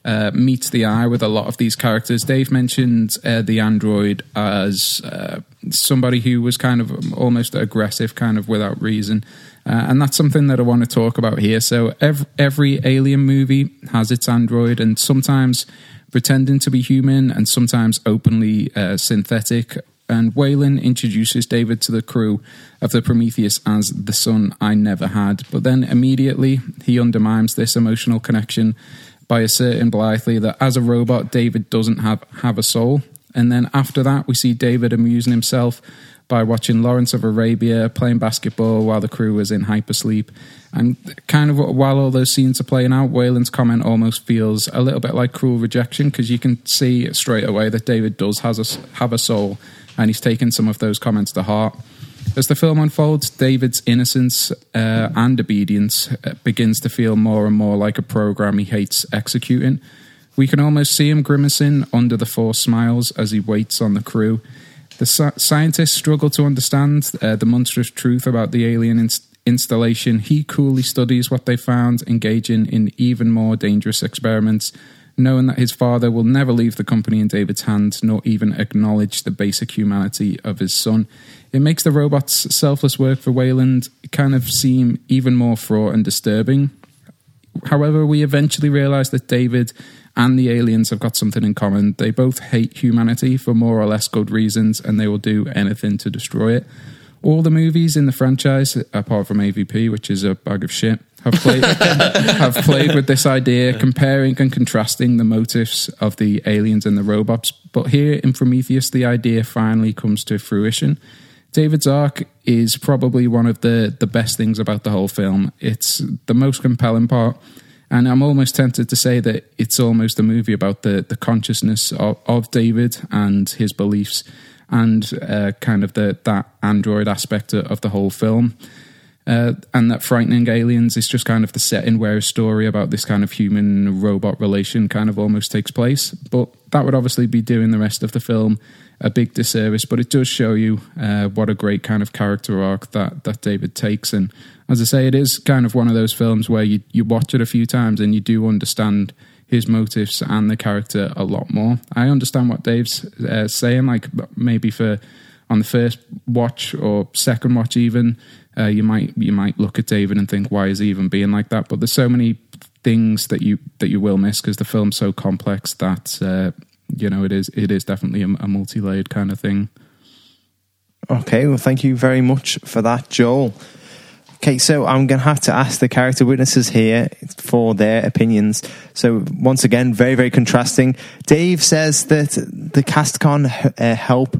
uh, meets the eye with a lot of these characters. Dave mentioned uh, the android as uh, somebody who was kind of almost aggressive, kind of without reason. Uh, and that's something that I want to talk about here. So every, every alien movie has its android, and sometimes pretending to be human, and sometimes openly uh, synthetic and Weyland introduces David to the crew of the Prometheus as the son I never had. But then immediately he undermines this emotional connection by asserting blithely that as a robot, David doesn't have, have a soul. And then after that, we see David amusing himself by watching Lawrence of Arabia playing basketball while the crew was in hypersleep. And kind of while all those scenes are playing out, Weyland's comment almost feels a little bit like cruel rejection because you can see straight away that David does has a, have a soul and he's taken some of those comments to heart. As the film unfolds, David's innocence uh, and obedience uh, begins to feel more and more like a program he hates executing. We can almost see him grimacing under the forced smiles as he waits on the crew. The sci- scientists struggle to understand uh, the monstrous truth about the alien inst- installation. He coolly studies what they found, engaging in even more dangerous experiments knowing that his father will never leave the company in David's hands, nor even acknowledge the basic humanity of his son. It makes the robot's selfless work for Weyland kind of seem even more fraught and disturbing. However, we eventually realize that David and the aliens have got something in common. They both hate humanity for more or less good reasons, and they will do anything to destroy it. All the movies in the franchise, apart from AVP, which is a bag of shit, have played have played with this idea, comparing and contrasting the motives of the aliens and the robots. But here in Prometheus, the idea finally comes to fruition. David's arc is probably one of the, the best things about the whole film. It's the most compelling part. And I'm almost tempted to say that it's almost a movie about the, the consciousness of, of David and his beliefs and uh, kind of the that android aspect of the whole film. Uh, and that frightening aliens is just kind of the setting where a story about this kind of human robot relation kind of almost takes place. But that would obviously be doing the rest of the film a big disservice. But it does show you uh, what a great kind of character arc that that David takes. And as I say, it is kind of one of those films where you you watch it a few times and you do understand his motives and the character a lot more. I understand what Dave's uh, saying. Like maybe for on the first watch or second watch, even uh, you might you might look at David and think, why is he even being like that? But there's so many things that you that you will miss because the film's so complex that uh, you know it is it is definitely a, a multi layered kind of thing. Okay, well, thank you very much for that, Joel. Okay, so I'm going to have to ask the character witnesses here for their opinions. So, once again, very, very contrasting. Dave says that the cast can't uh, help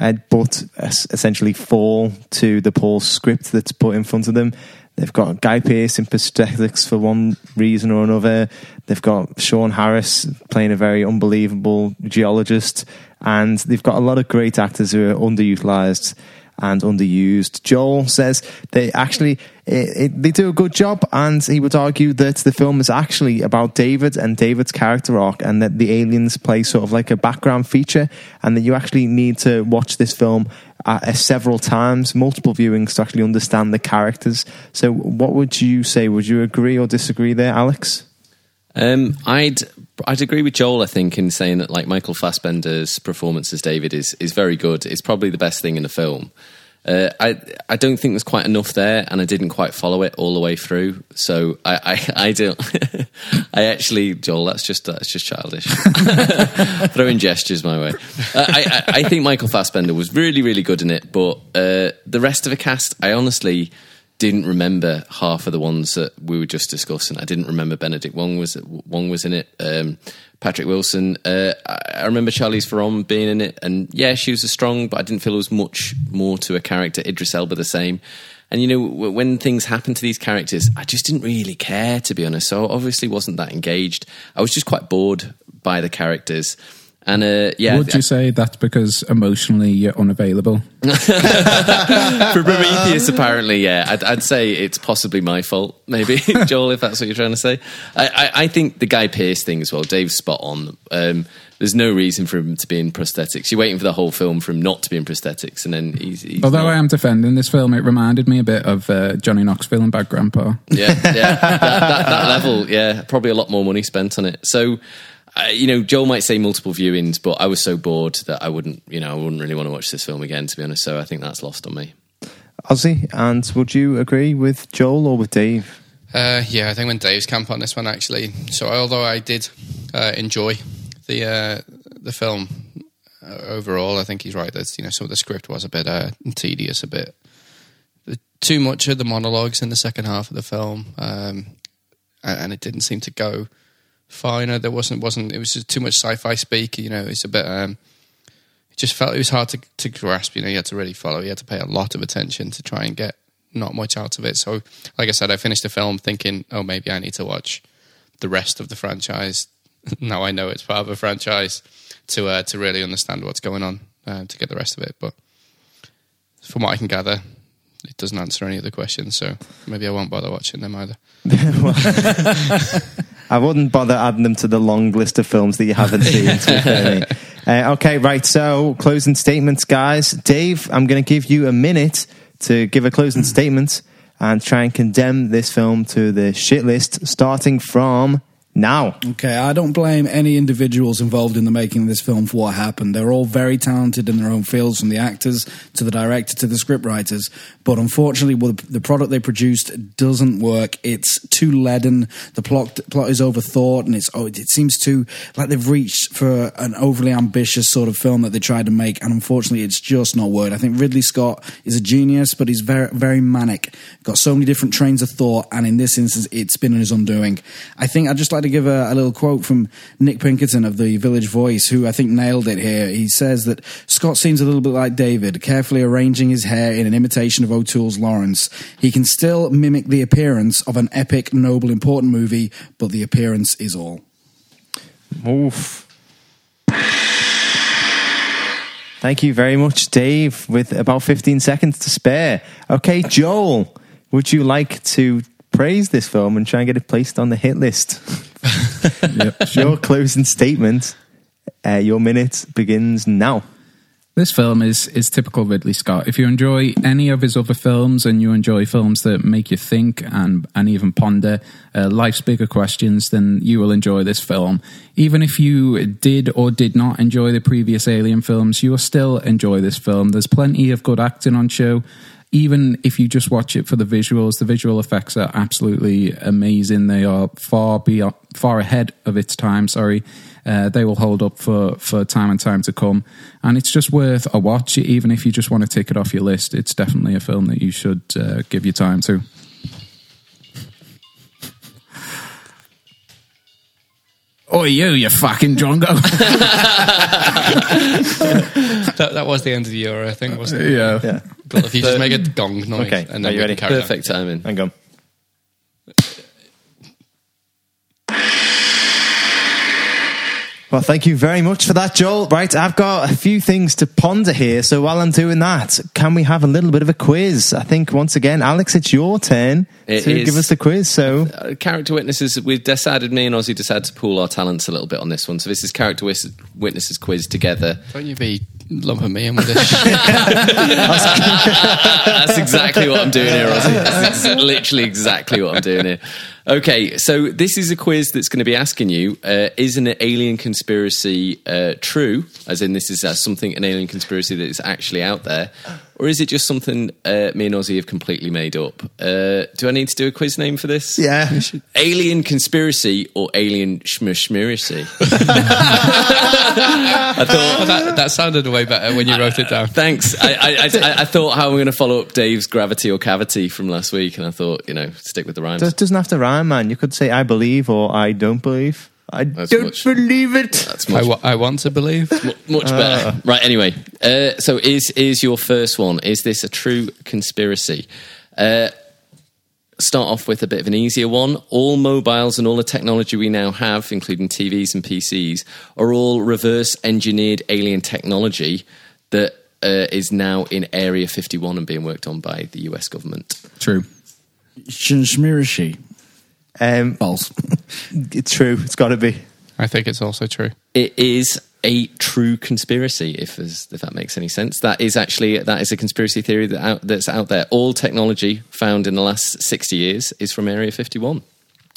uh, but es- essentially fall to the Paul script that's put in front of them. They've got Guy Pearce in prosthetics for one reason or another. They've got Sean Harris playing a very unbelievable geologist, and they've got a lot of great actors who are underutilized and underused. Joel says they actually it, it, they do a good job, and he would argue that the film is actually about David and David's character arc, and that the aliens play sort of like a background feature, and that you actually need to watch this film uh, several times, multiple viewings to actually understand the characters. So, what would you say? Would you agree or disagree there, Alex? Um, I'd I'd agree with Joel. I think in saying that like Michael Fassbender's performance as David is is very good. It's probably the best thing in the film. Uh, I I don't think there's quite enough there, and I didn't quite follow it all the way through. So I I, I don't. I actually, Joel, that's just that's just childish. Throwing gestures my way. Uh, I, I I think Michael Fassbender was really really good in it, but uh, the rest of the cast, I honestly didn't remember half of the ones that we were just discussing. I didn't remember Benedict Wong was Wong was in it. Um, Patrick Wilson. Uh, I, remember Charlize Theron being in it, and yeah, she was a strong, but I didn't feel there was much more to a character. Idris Elba the same. And you know, when things happen to these characters, I just didn't really care, to be honest. So I obviously wasn't that engaged. I was just quite bored by the characters. And uh, yeah, Would you say that's because emotionally you're unavailable? for Prometheus, apparently, yeah, I'd, I'd say it's possibly my fault, maybe, Joel, if that's what you're trying to say. I, I, I think the Guy Pearce thing as well, Dave's spot on. Um, there's no reason for him to be in prosthetics. You're waiting for the whole film for him not to be in prosthetics, and then he's. he's Although not. I am defending this film, it reminded me a bit of uh, Johnny Knoxville and Bad Grandpa. yeah, yeah, that, that, that level, yeah, probably a lot more money spent on it. So, uh, you know, Joel might say multiple viewings, but I was so bored that I wouldn't, you know, I wouldn't really want to watch this film again, to be honest. So I think that's lost on me. Ozzy, and would you agree with Joel or with Dave? Uh, yeah, I think when Dave's camp on this one actually. So although I did uh, enjoy the uh, the film uh, overall, I think he's right. That you know some of the script was a bit uh, tedious, a bit too much of the monologues in the second half of the film, um, and, and it didn't seem to go far. You know, there wasn't wasn't it was just too much sci-fi speak. You know, it's a bit. Um, it just felt it was hard to, to grasp. You know, you had to really follow. You had to pay a lot of attention to try and get not much out of it. So, like I said, I finished the film thinking, oh, maybe I need to watch the rest of the franchise. now I know it's part of a franchise to uh, to really understand what's going on uh, to get the rest of it. But from what I can gather, it doesn't answer any of the questions. So maybe I won't bother watching them either. I wouldn't bother adding them to the long list of films that you haven't seen. to be fair, mate. uh, okay, right. So, closing statements, guys. Dave, I'm going to give you a minute to give a closing statement and try and condemn this film to the shit list, starting from now. Okay, I don't blame any individuals involved in the making of this film for what happened. They're all very talented in their own fields, from the actors to the director to the scriptwriters. But unfortunately, well, the product they produced doesn't work. It's too leaden. The plot plot is overthought, and it's oh, it seems too like they've reached for an overly ambitious sort of film that they tried to make, and unfortunately, it's just not worked. I think Ridley Scott is a genius, but he's very very manic. Got so many different trains of thought, and in this instance, it's been his undoing. I think I'd just like to give a, a, little quote from Nick Pinkerton of the Village Voice, who I think nailed it here. He says that Scott seems a little bit like David, carefully arranging his hair in an imitation of O'Toole's Lawrence. He can still mimic the appearance of an epic, noble, important movie, but the appearance is all. Oof. Thank you very much, Dave, with about 15 seconds to spare. Okay, Joel, would you like to praise this film and try and get it placed on the hit list? yep. Your closing statement, uh, your minute begins now. This film is is typical Ridley Scott. If you enjoy any of his other films and you enjoy films that make you think and and even ponder uh, life's bigger questions, then you will enjoy this film. Even if you did or did not enjoy the previous Alien films, you will still enjoy this film. There's plenty of good acting on show. Even if you just watch it for the visuals, the visual effects are absolutely amazing. They are far beyond, far ahead of its time. Sorry, uh, they will hold up for, for time and time to come. And it's just worth a watch, even if you just want to tick it off your list. It's definitely a film that you should uh, give your time to. Oh, you, you fucking Drongo. That, that was the end of the euro, I think, wasn't it? yeah. Yeah. But if you just make a gong noise Okay, and are then you we ready? can carry on. Perfect timing. Hang on. Well, thank you very much for that, Joel. Right, I've got a few things to ponder here. So while I'm doing that, can we have a little bit of a quiz? I think once again, Alex, it's your turn It to is. give us the quiz. So Uh, character witnesses, we've decided, me and Ozzy decided to pool our talents a little bit on this one. So this is character wis- witnesses quiz together. Don't you be lumping me in with this. That's exactly what I'm doing here, Ozzy. That's ex- literally exactly what I'm doing here. Okay, so this is a quiz that's going to be asking you: uh, Is an alien conspiracy uh, true? As in, this is uh, something an alien conspiracy that is actually out there, or is it just something uh, me and Ozzy have completely made up? Uh, do I need to do a quiz name for this? yeah, Alien conspiracy or alien schmishmiracy? I thought. Oh, that, that sounded way better when you wrote it down. Thanks. I, I, I, I thought how I'm going to follow up Dave's gravity or cavity from last week, and I thought, you know, stick with the rhymes. it doesn't have to rhyme, man. You could say "I believe" or "I don't believe." I That's don't much- believe it. That's I, much, wa- I want to believe. much better. Right. Anyway, uh, so is is your first one? Is this a true conspiracy? Uh, start off with a bit of an easier one. All mobiles and all the technology we now have, including TVs and PCs, are all reverse engineered alien technology that uh, is now in Area 51 and being worked on by the US government. True. Shinshmirashi. Um, False. it's true. It's got to be. I think it's also true. It is a true conspiracy, if there's- if that makes any sense. That is actually that is a conspiracy theory that out, that's out there. All technology found in the last sixty years is from Area Fifty One.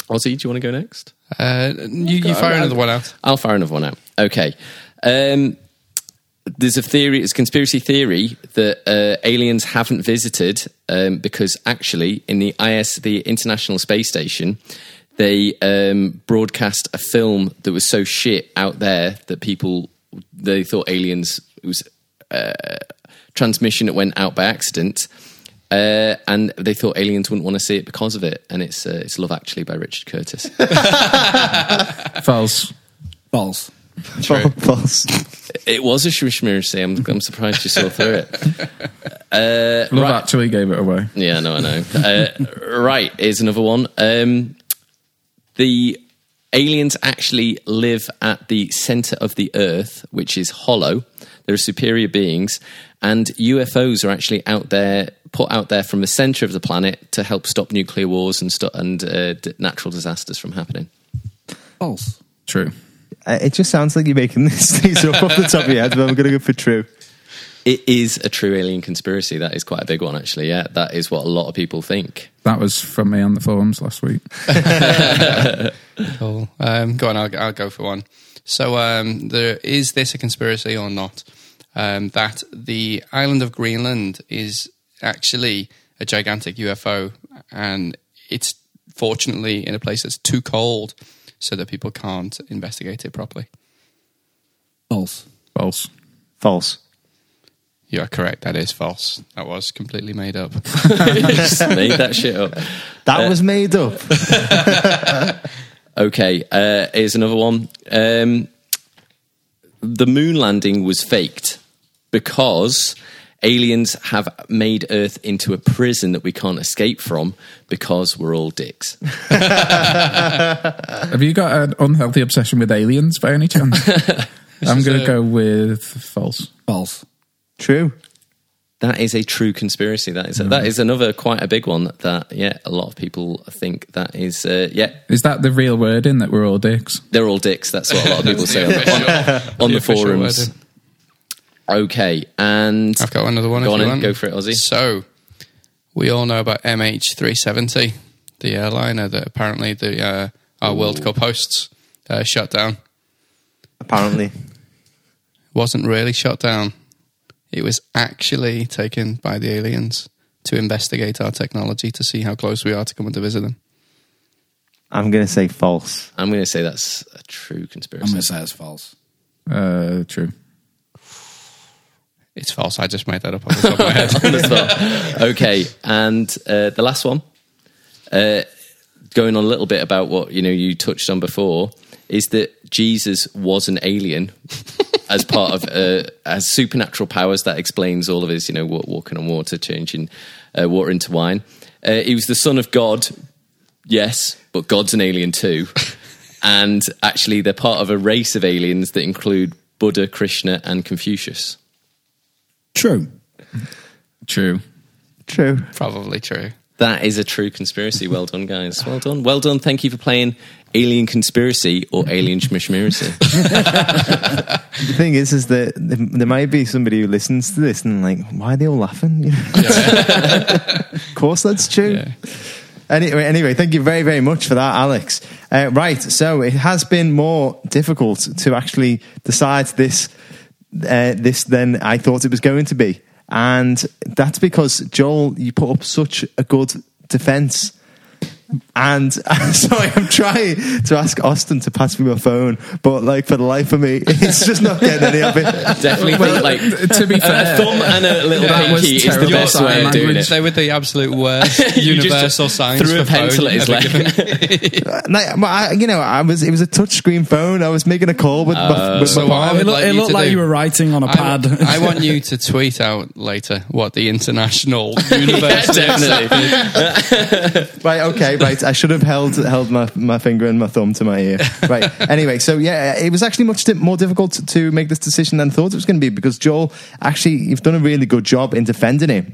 Ozzy, do you want to go next? Uh, you, you fire another one out. I'll fire another one out. Okay. Um, there's a theory, it's a conspiracy theory that uh, aliens haven't visited um, because actually in the IS, the International Space Station, they um, broadcast a film that was so shit out there that people they thought aliens it was uh, transmission that went out by accident. Uh, and they thought aliens wouldn't want to see it because of it, and it's uh, it's Love Actually by Richard Curtis. False. False. True. False. It was a conspiracy. I'm, I'm surprised you saw through it. Love right. actually gave it away. Yeah, no, I know. Uh, right, here's another one. Um, the aliens actually live at the center of the Earth, which is hollow. They're superior beings, and UFOs are actually out there, put out there from the center of the planet to help stop nuclear wars and sto- and uh, d- natural disasters from happening. False. True. Uh, it just sounds like you're making this, these up off the top of your head, but I'm going to go for true. It is a true alien conspiracy. That is quite a big one, actually. Yeah, that is what a lot of people think. That was from me on the forums last week. Cool. Um, go on, I'll, I'll go for one. So, um, there is this a conspiracy or not? Um, that the island of Greenland is actually a gigantic UFO, and it's fortunately in a place that's too cold, so that people can't investigate it properly. False. False. False. You are correct. That is false. That was completely made up. Just made that shit up. That was made up. Okay, uh, here's another one. Um, the moon landing was faked because aliens have made Earth into a prison that we can't escape from because we're all dicks. Have you got an unhealthy obsession with aliens by any chance? I'm is going a- to go with false. False. True. That is a true conspiracy. That is a, that is another quite a big one. That yeah, a lot of people think that is uh, yeah, Is that the real wording that we're all dicks? they're all dicks. That's what a lot of people say on, the- on, on the official forums. Wording. Okay, and I've got another one. Go if on you in, want. go for it, Ozzy. So, we all know about MH370, the airliner that apparently the uh, our World Cup hosts uh, shut down. Apparently. Wasn't really shut down. It was actually taken by the aliens to investigate our technology to see how close we are to coming to visit them. I'm going to say false. I'm going to say that's a true conspiracy. I'm going to say it's false. Uh, true. It's false. I just made that up off the top of my head. on. Okay, and uh, the last one, uh, going on a little bit about what you know you touched on before, is that Jesus was an alien as part of uh, has supernatural powers that explains all of his, you know, walking on water, changing uh, water into wine. Uh, he was the son of God, yes, but God's an alien too. and actually, they're part of a race of aliens that include Buddha, Krishna, and Confucius. True. True. True. Probably true. That is a true conspiracy. Well done, guys. Well done. Well done. Thank you for playing Alien Conspiracy or Alien Schmishmiracy. The thing is, is that there there might be somebody who listens to this and like, why are they all laughing? You know? of course, that's true. Yeah. Anyway, anyway, thank you very, very much for that, Alex. Uh, right, so it has been more difficult to actually decide this uh, this than I thought it was going to be, and that's because Joel, you put up such a good defense. And sorry, I'm trying to ask Austin to pass me my phone, but like for the life of me, it's just not getting any of it. Definitely think like to be fair, a thumb and a little That was pinky is the best sign way of doing it. They were the absolute worst You just universal signs. threw a for phone pencil at his leg. Uh, like, I, you know, I was it was a touchscreen phone. I was making a call with my, uh, with so my what palm. It, look, like it looked to like do- you were writing on a I, pad. I want you to tweet out later what the international universe Definitely. Right, okay, right. I should have held held my, my finger and my thumb to my ear. Right. Anyway, so yeah, it was actually much more difficult to, make this decision than I thought it was going to be because Joel, actually, you've done a really good job in defending it.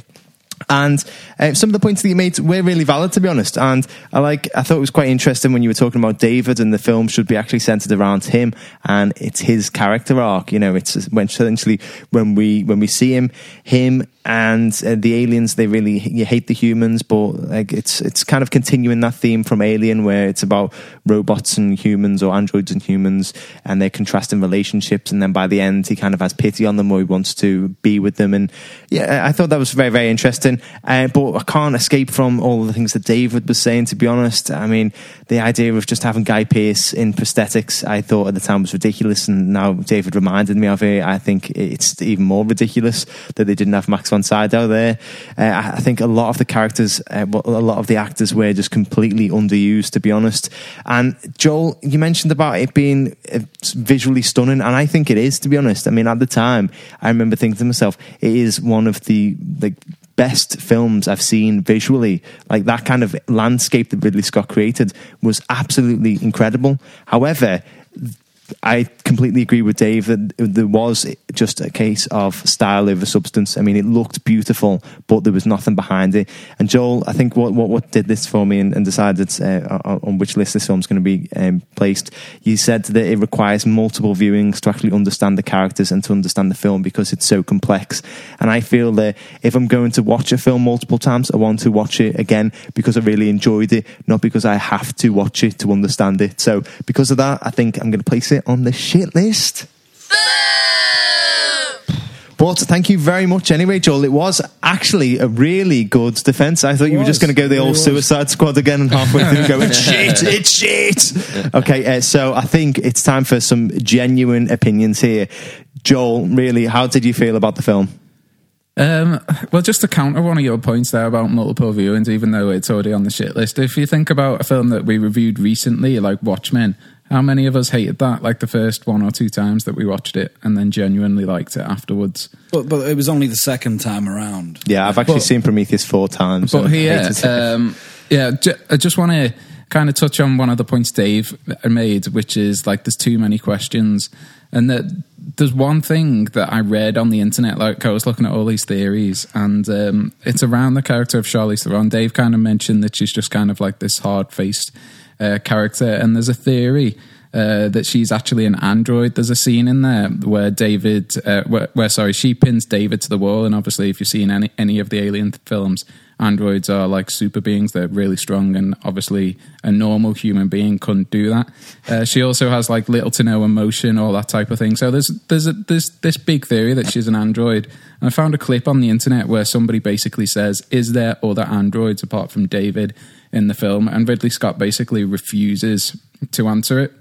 And uh, some of the points that you made were really valid, to be honest. And I like, I thought it was quite interesting when you were talking about David, and the film should be actually centered around him, and it's his character arc. You know, it's when essentially when we when we see him, him and uh, the aliens, they really you hate the humans, but like it's it's kind of continuing that theme from Alien, where it's about robots and humans or androids and humans, and they're contrasting relationships, and then by the end, he kind of has pity on them, or he wants to be with them, and yeah, I thought that was very very interesting. Uh, but I can't escape from all the things that David was saying. To be honest, I mean, the idea of just having Guy Pearce in prosthetics, I thought at the time was ridiculous, and now David reminded me of it. I think it's even more ridiculous that they didn't have Max von Sydow there. Uh, I I think a lot of the characters, uh, a lot of the actors were just completely underused, to be honest. And Joel, you mentioned about it being uh, visually stunning, and I think it is, to be honest. I mean, at the time, I remember thinking to myself, it is one of the like best films I've seen visually. Like that kind of landscape that Ridley Scott created was absolutely incredible. However, I completely agree with Dave that there was just a case of style over substance. I mean, it looked beautiful, but there was nothing behind it. And Joel, I think what what, what did this for me and, and decided uh, on which list this film's going to be um, placed, you said that it requires multiple viewings to actually understand the characters and to understand the film because it's so complex. And I feel that if I'm going to watch a film multiple times, I want to watch it again because I really enjoyed it, not because I have to watch it to understand it. So because of that, I think I'm going to place it on the shit list. But thank you very much anyway, Joel. It was actually a really good defence. I thought you were just going to go the old. Suicide Squad again and halfway through go, it's shit, it's shit. Okay, uh, so I think it's time for some genuine opinions here. Joel, really, how did you feel about the film? Um, well, just to counter one of your points there about multiple viewings, even though it's already on the shit list, if you think about a film that we reviewed recently, like Watchmen, how many of us hated that like the first one or two times that we watched it and then genuinely liked it afterwards? but, but it was only the second time around. Yeah, I've actually But- seen Prometheus four times. But and here, um, yeah, ju- I just want to kind of touch on one of the points Dave made, which is like there's too many questions, and that there's one thing that I read on the internet. Like I was looking at all these theories, and um, it's around the character of Charlize Theron. Dave kind of mentioned that she's just kind of like this hard faced uh, character, and there's a theory. Uh, that she's actually an android. There's a scene in there where David, uh, where, where sorry, she pins David to the wall, and obviously, if you've seen any any of the Alien films, androids are like super beings. They're really strong, and obviously, a normal human being couldn't do that. Uh, she also has like little to no emotion, all that type of thing. So there's there's a, there's this big theory that she's an android. And I found a clip on the internet where somebody basically says, "Is there other androids apart from David in the film?" And Ridley Scott basically refuses to answer it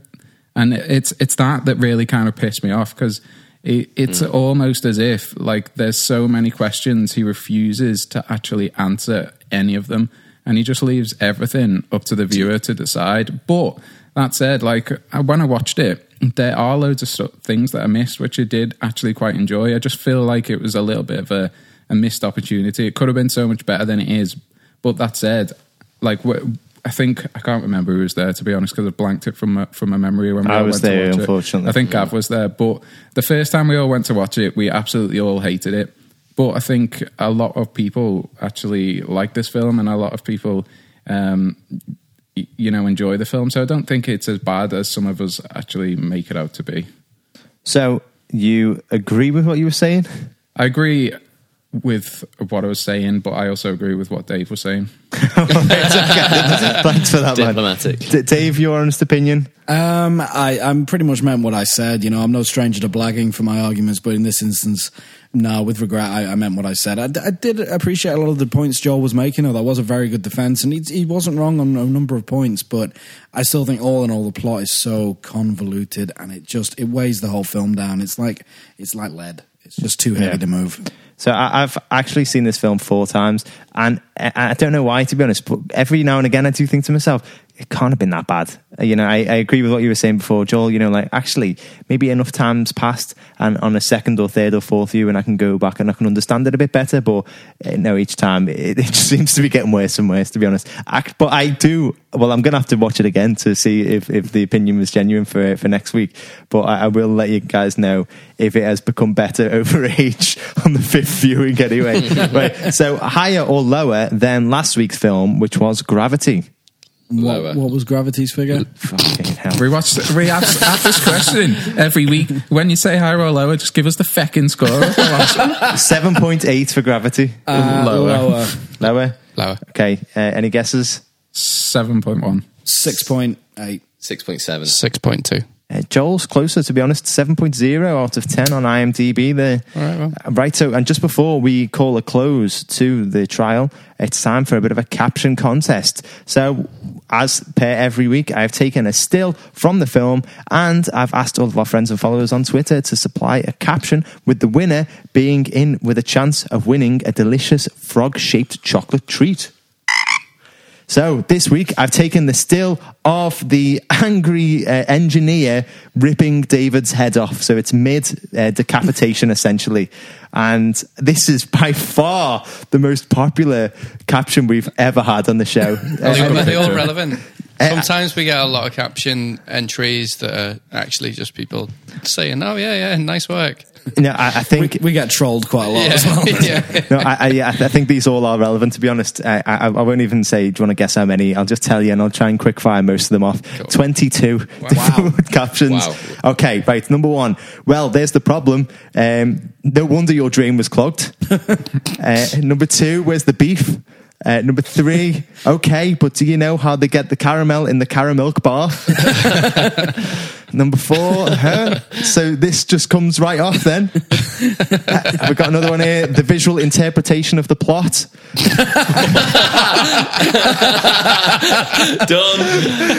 and it's it's that that really kind of pissed me off because it, it's hmm. almost as if like there's so many questions he refuses to actually answer any of them and he just leaves everything up to the viewer to decide but that said, like uh, when I watched it, there are loads of stu things that I missed, which I did actually quite enjoy. I just feel like it was a little bit of a, a missed opportunity. It could have been so much better than it is. But that said, like I think I can't remember who was there to be honest because I blanked it from my, from my memory when we I all was went to there, watch it. unfortunately. I think Gav was there, but the first time we all went to watch it, we absolutely all hated it. But I think a lot of people actually like this film, and a lot of people, um, y- you know, enjoy the film. So I don't think it's as bad as some of us actually make it out to be. So you agree with what you were saying? I agree with what I was saying, but I also agree with what Dave was saying. Thanks for that, man. Diplomatic. D- Dave, your honest opinion? Um, I, I'm pretty much meant what I said. You know, I'm no stranger to blagging for my arguments, but in this instance, no, with regret, I, I meant what I said. I, d- I did appreciate a lot of the points Joel was making. Though that was a very good defense, and he, he wasn't wrong on a number of points. But I still think, all in all, the plot is so convoluted, and it just it weighs the whole film down. It's like it's like lead. It's just too heavy Yeah. to move. So I, I've actually seen this film four times, and I don't know why, to be honest. But every now and again, I do think to myself, it can't have been that bad. Uh, You know, I, I agree with what you were saying before, Joel. You know, like actually, maybe enough times passed, and on a second or third or fourth view, and I can go back and I can understand it a bit better. But uh, no, each time it, it just seems to be getting worse and worse, to be honest. I, but I do. Well, I'm going to have to watch it again to see if, if the opinion was genuine for for next week. But I, I will let you guys know if it has become better over age on the fifth viewing anyway. right. So higher or lower than last week's film, which was Gravity. Lower. What, what was Gravity's figure? Fucking hell. We watch, we ask, ask this question every week. When you say higher or lower, just give us the fecking score. Seven point eight for Gravity. Uh, Lower. lower. Lower. Lower. Okay. Uh, any guesses? Seven point one. Six point eight. 6.7. 6.2. Uh, Joel's closer, to be honest. 7.0 out of 10 on IMDb there. Right, well. Uh, Right, so, and just before we call a close to the trial, it's time for a bit of a caption contest. So, as per every week, I've taken a still from the film and I've asked all of our friends and followers on Twitter to supply a caption with the winner being in with a chance of winning a delicious frog shaped chocolate treat. So this week I've taken the still of the angry uh, engineer ripping David's head off. So it's mid uh, decapitation essentially. And this is by far the most popular caption we've ever had on the show. Are they, Uh, are they all relevant? Uh, Sometimes we get a lot of caption entries that are actually just people saying, "Oh yeah, yeah, nice work." No, I, I think we get trolled quite a lot as well. yeah. no, I, I, yeah, I think these all are relevant. To be honest, I, I, I won't even say. Do you want to guess how many? I'll just tell you, and I'll try and quick fire most of them off. Cool. Twenty-two Wow. different captions. Wow. Okay, right. Number one. Well, there's the problem. Um, no wonder your drain was clogged. uh, number two. Where's the beef? Uh, number three, okay, but do you know how they get the caramel in the caramilk bar? Number four, huh? So this just comes right off then. We've got another one here. The visual interpretation of the plot. Done.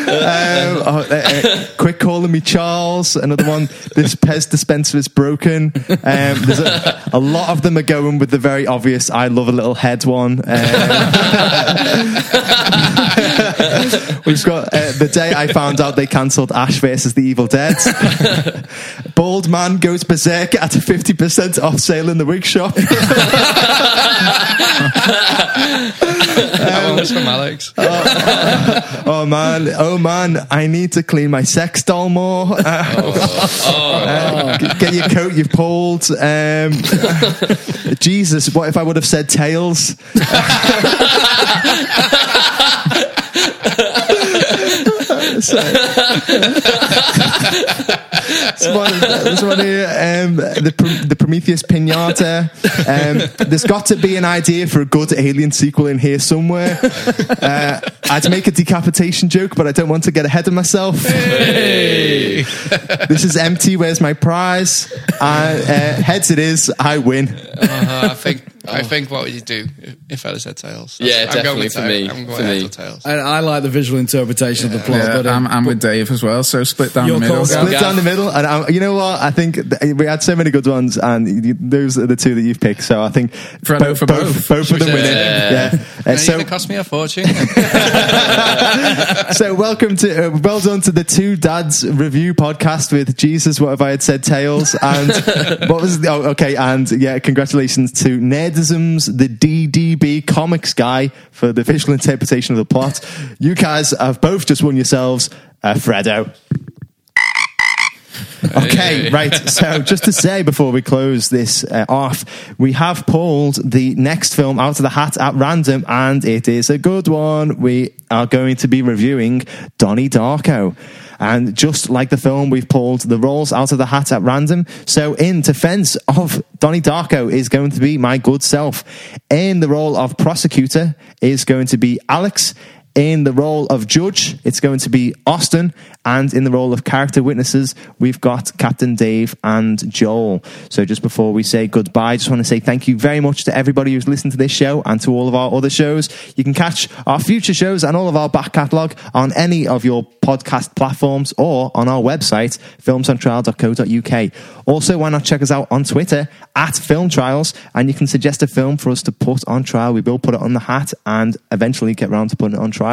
Um, oh, uh, uh, quick calling me Charles. Another one. This Pez dispenser is broken. Um, there's a, a lot of them are going with the very obvious "I love a little head" one. Um, we've got uh, the day I found out they cancelled Ash versus the Evil Dead. Bald man goes berserk at a fifty percent off sale in the wig shop. That one was from Alex. Oh man, oh man, I need to clean my sex doll more. Uh, g- get your coat, you've pulled. Um, Jesus, what if I would have said tails? So- There's one, there's one here, um, the, the Prometheus pinata. Um, there's got to be an idea for a good alien sequel in here somewhere. Uh, I'd make a decapitation joke, but I don't want to get ahead of myself. Hey. this is empty. Where's my prize? Uh, uh, heads it is. I win. Uh, I think I think what would you do if- if I'd have said tails? Yeah, I'm going definitely with for tail- me, I'm going for me. tails. And I like the visual interpretation of the plot. Yeah, but, um, I'm, I'm with Dave as well. So split down the middle. Split Gav. down the middle, and um, you know what? I think th- we had so many good ones, and you- those are the two that you've picked. So I think Freddo for both. both of them we win it. say- Yeah. Uh, And so it cost me a fortune. so welcome to uh, well done to the two dads review podcast with Jesus. What if I had said tails? And what was the, oh, okay? And yeah, congratulations to Nerdisms, the DDB comics guy for the visual interpretation of the plot. You guys have both just won yourselves a Freddo. Okay, right. So, just to say before we close this uh, off, we have pulled the next film out of the hat at random, and it is a good one. We are going to be reviewing Donnie Darko. And just like the film, we've pulled the roles out of the hat at random. So, in defense of Donnie Darko, is going to be my good self. In the role of prosecutor is going to be Alex. In the role of judge, it's going to be Austin. And in the role of character witnesses, we've got Captain Dave and Joel. So just before we say goodbye, I just want to say thank you very much to everybody who's listened to this show and to all of our other shows. You can catch our future shows and all of our back catalogue on any of your podcast platforms or on our website, filmsontrial.co.uk. Also, why not check us out on Twitter at Film Trials and you can suggest a film for us to put on trial. We will put it on the hat and eventually get round to putting it on trial.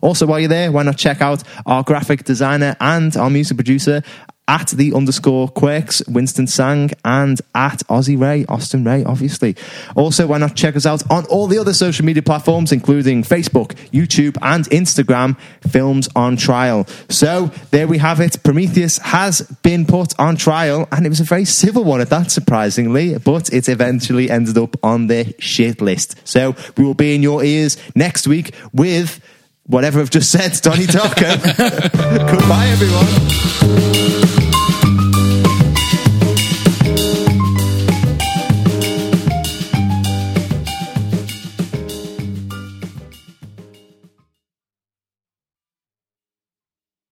Also, while you're there, why not check out our graphic designer and our music producer at the underscore quirks, Winston Sang, and at Aussie Ray, Austin Ray, obviously. Also, why not check us out on all the other social media platforms, including Facebook, YouTube, and Instagram, Films on Trial. So, there we have it. Prometheus has been put on trial, and it was a very civil one at that, surprisingly, but it eventually ended up on the shit list. So, we will be in your ears next week with whatever I've just said, Donnie Darko. Goodbye, everyone.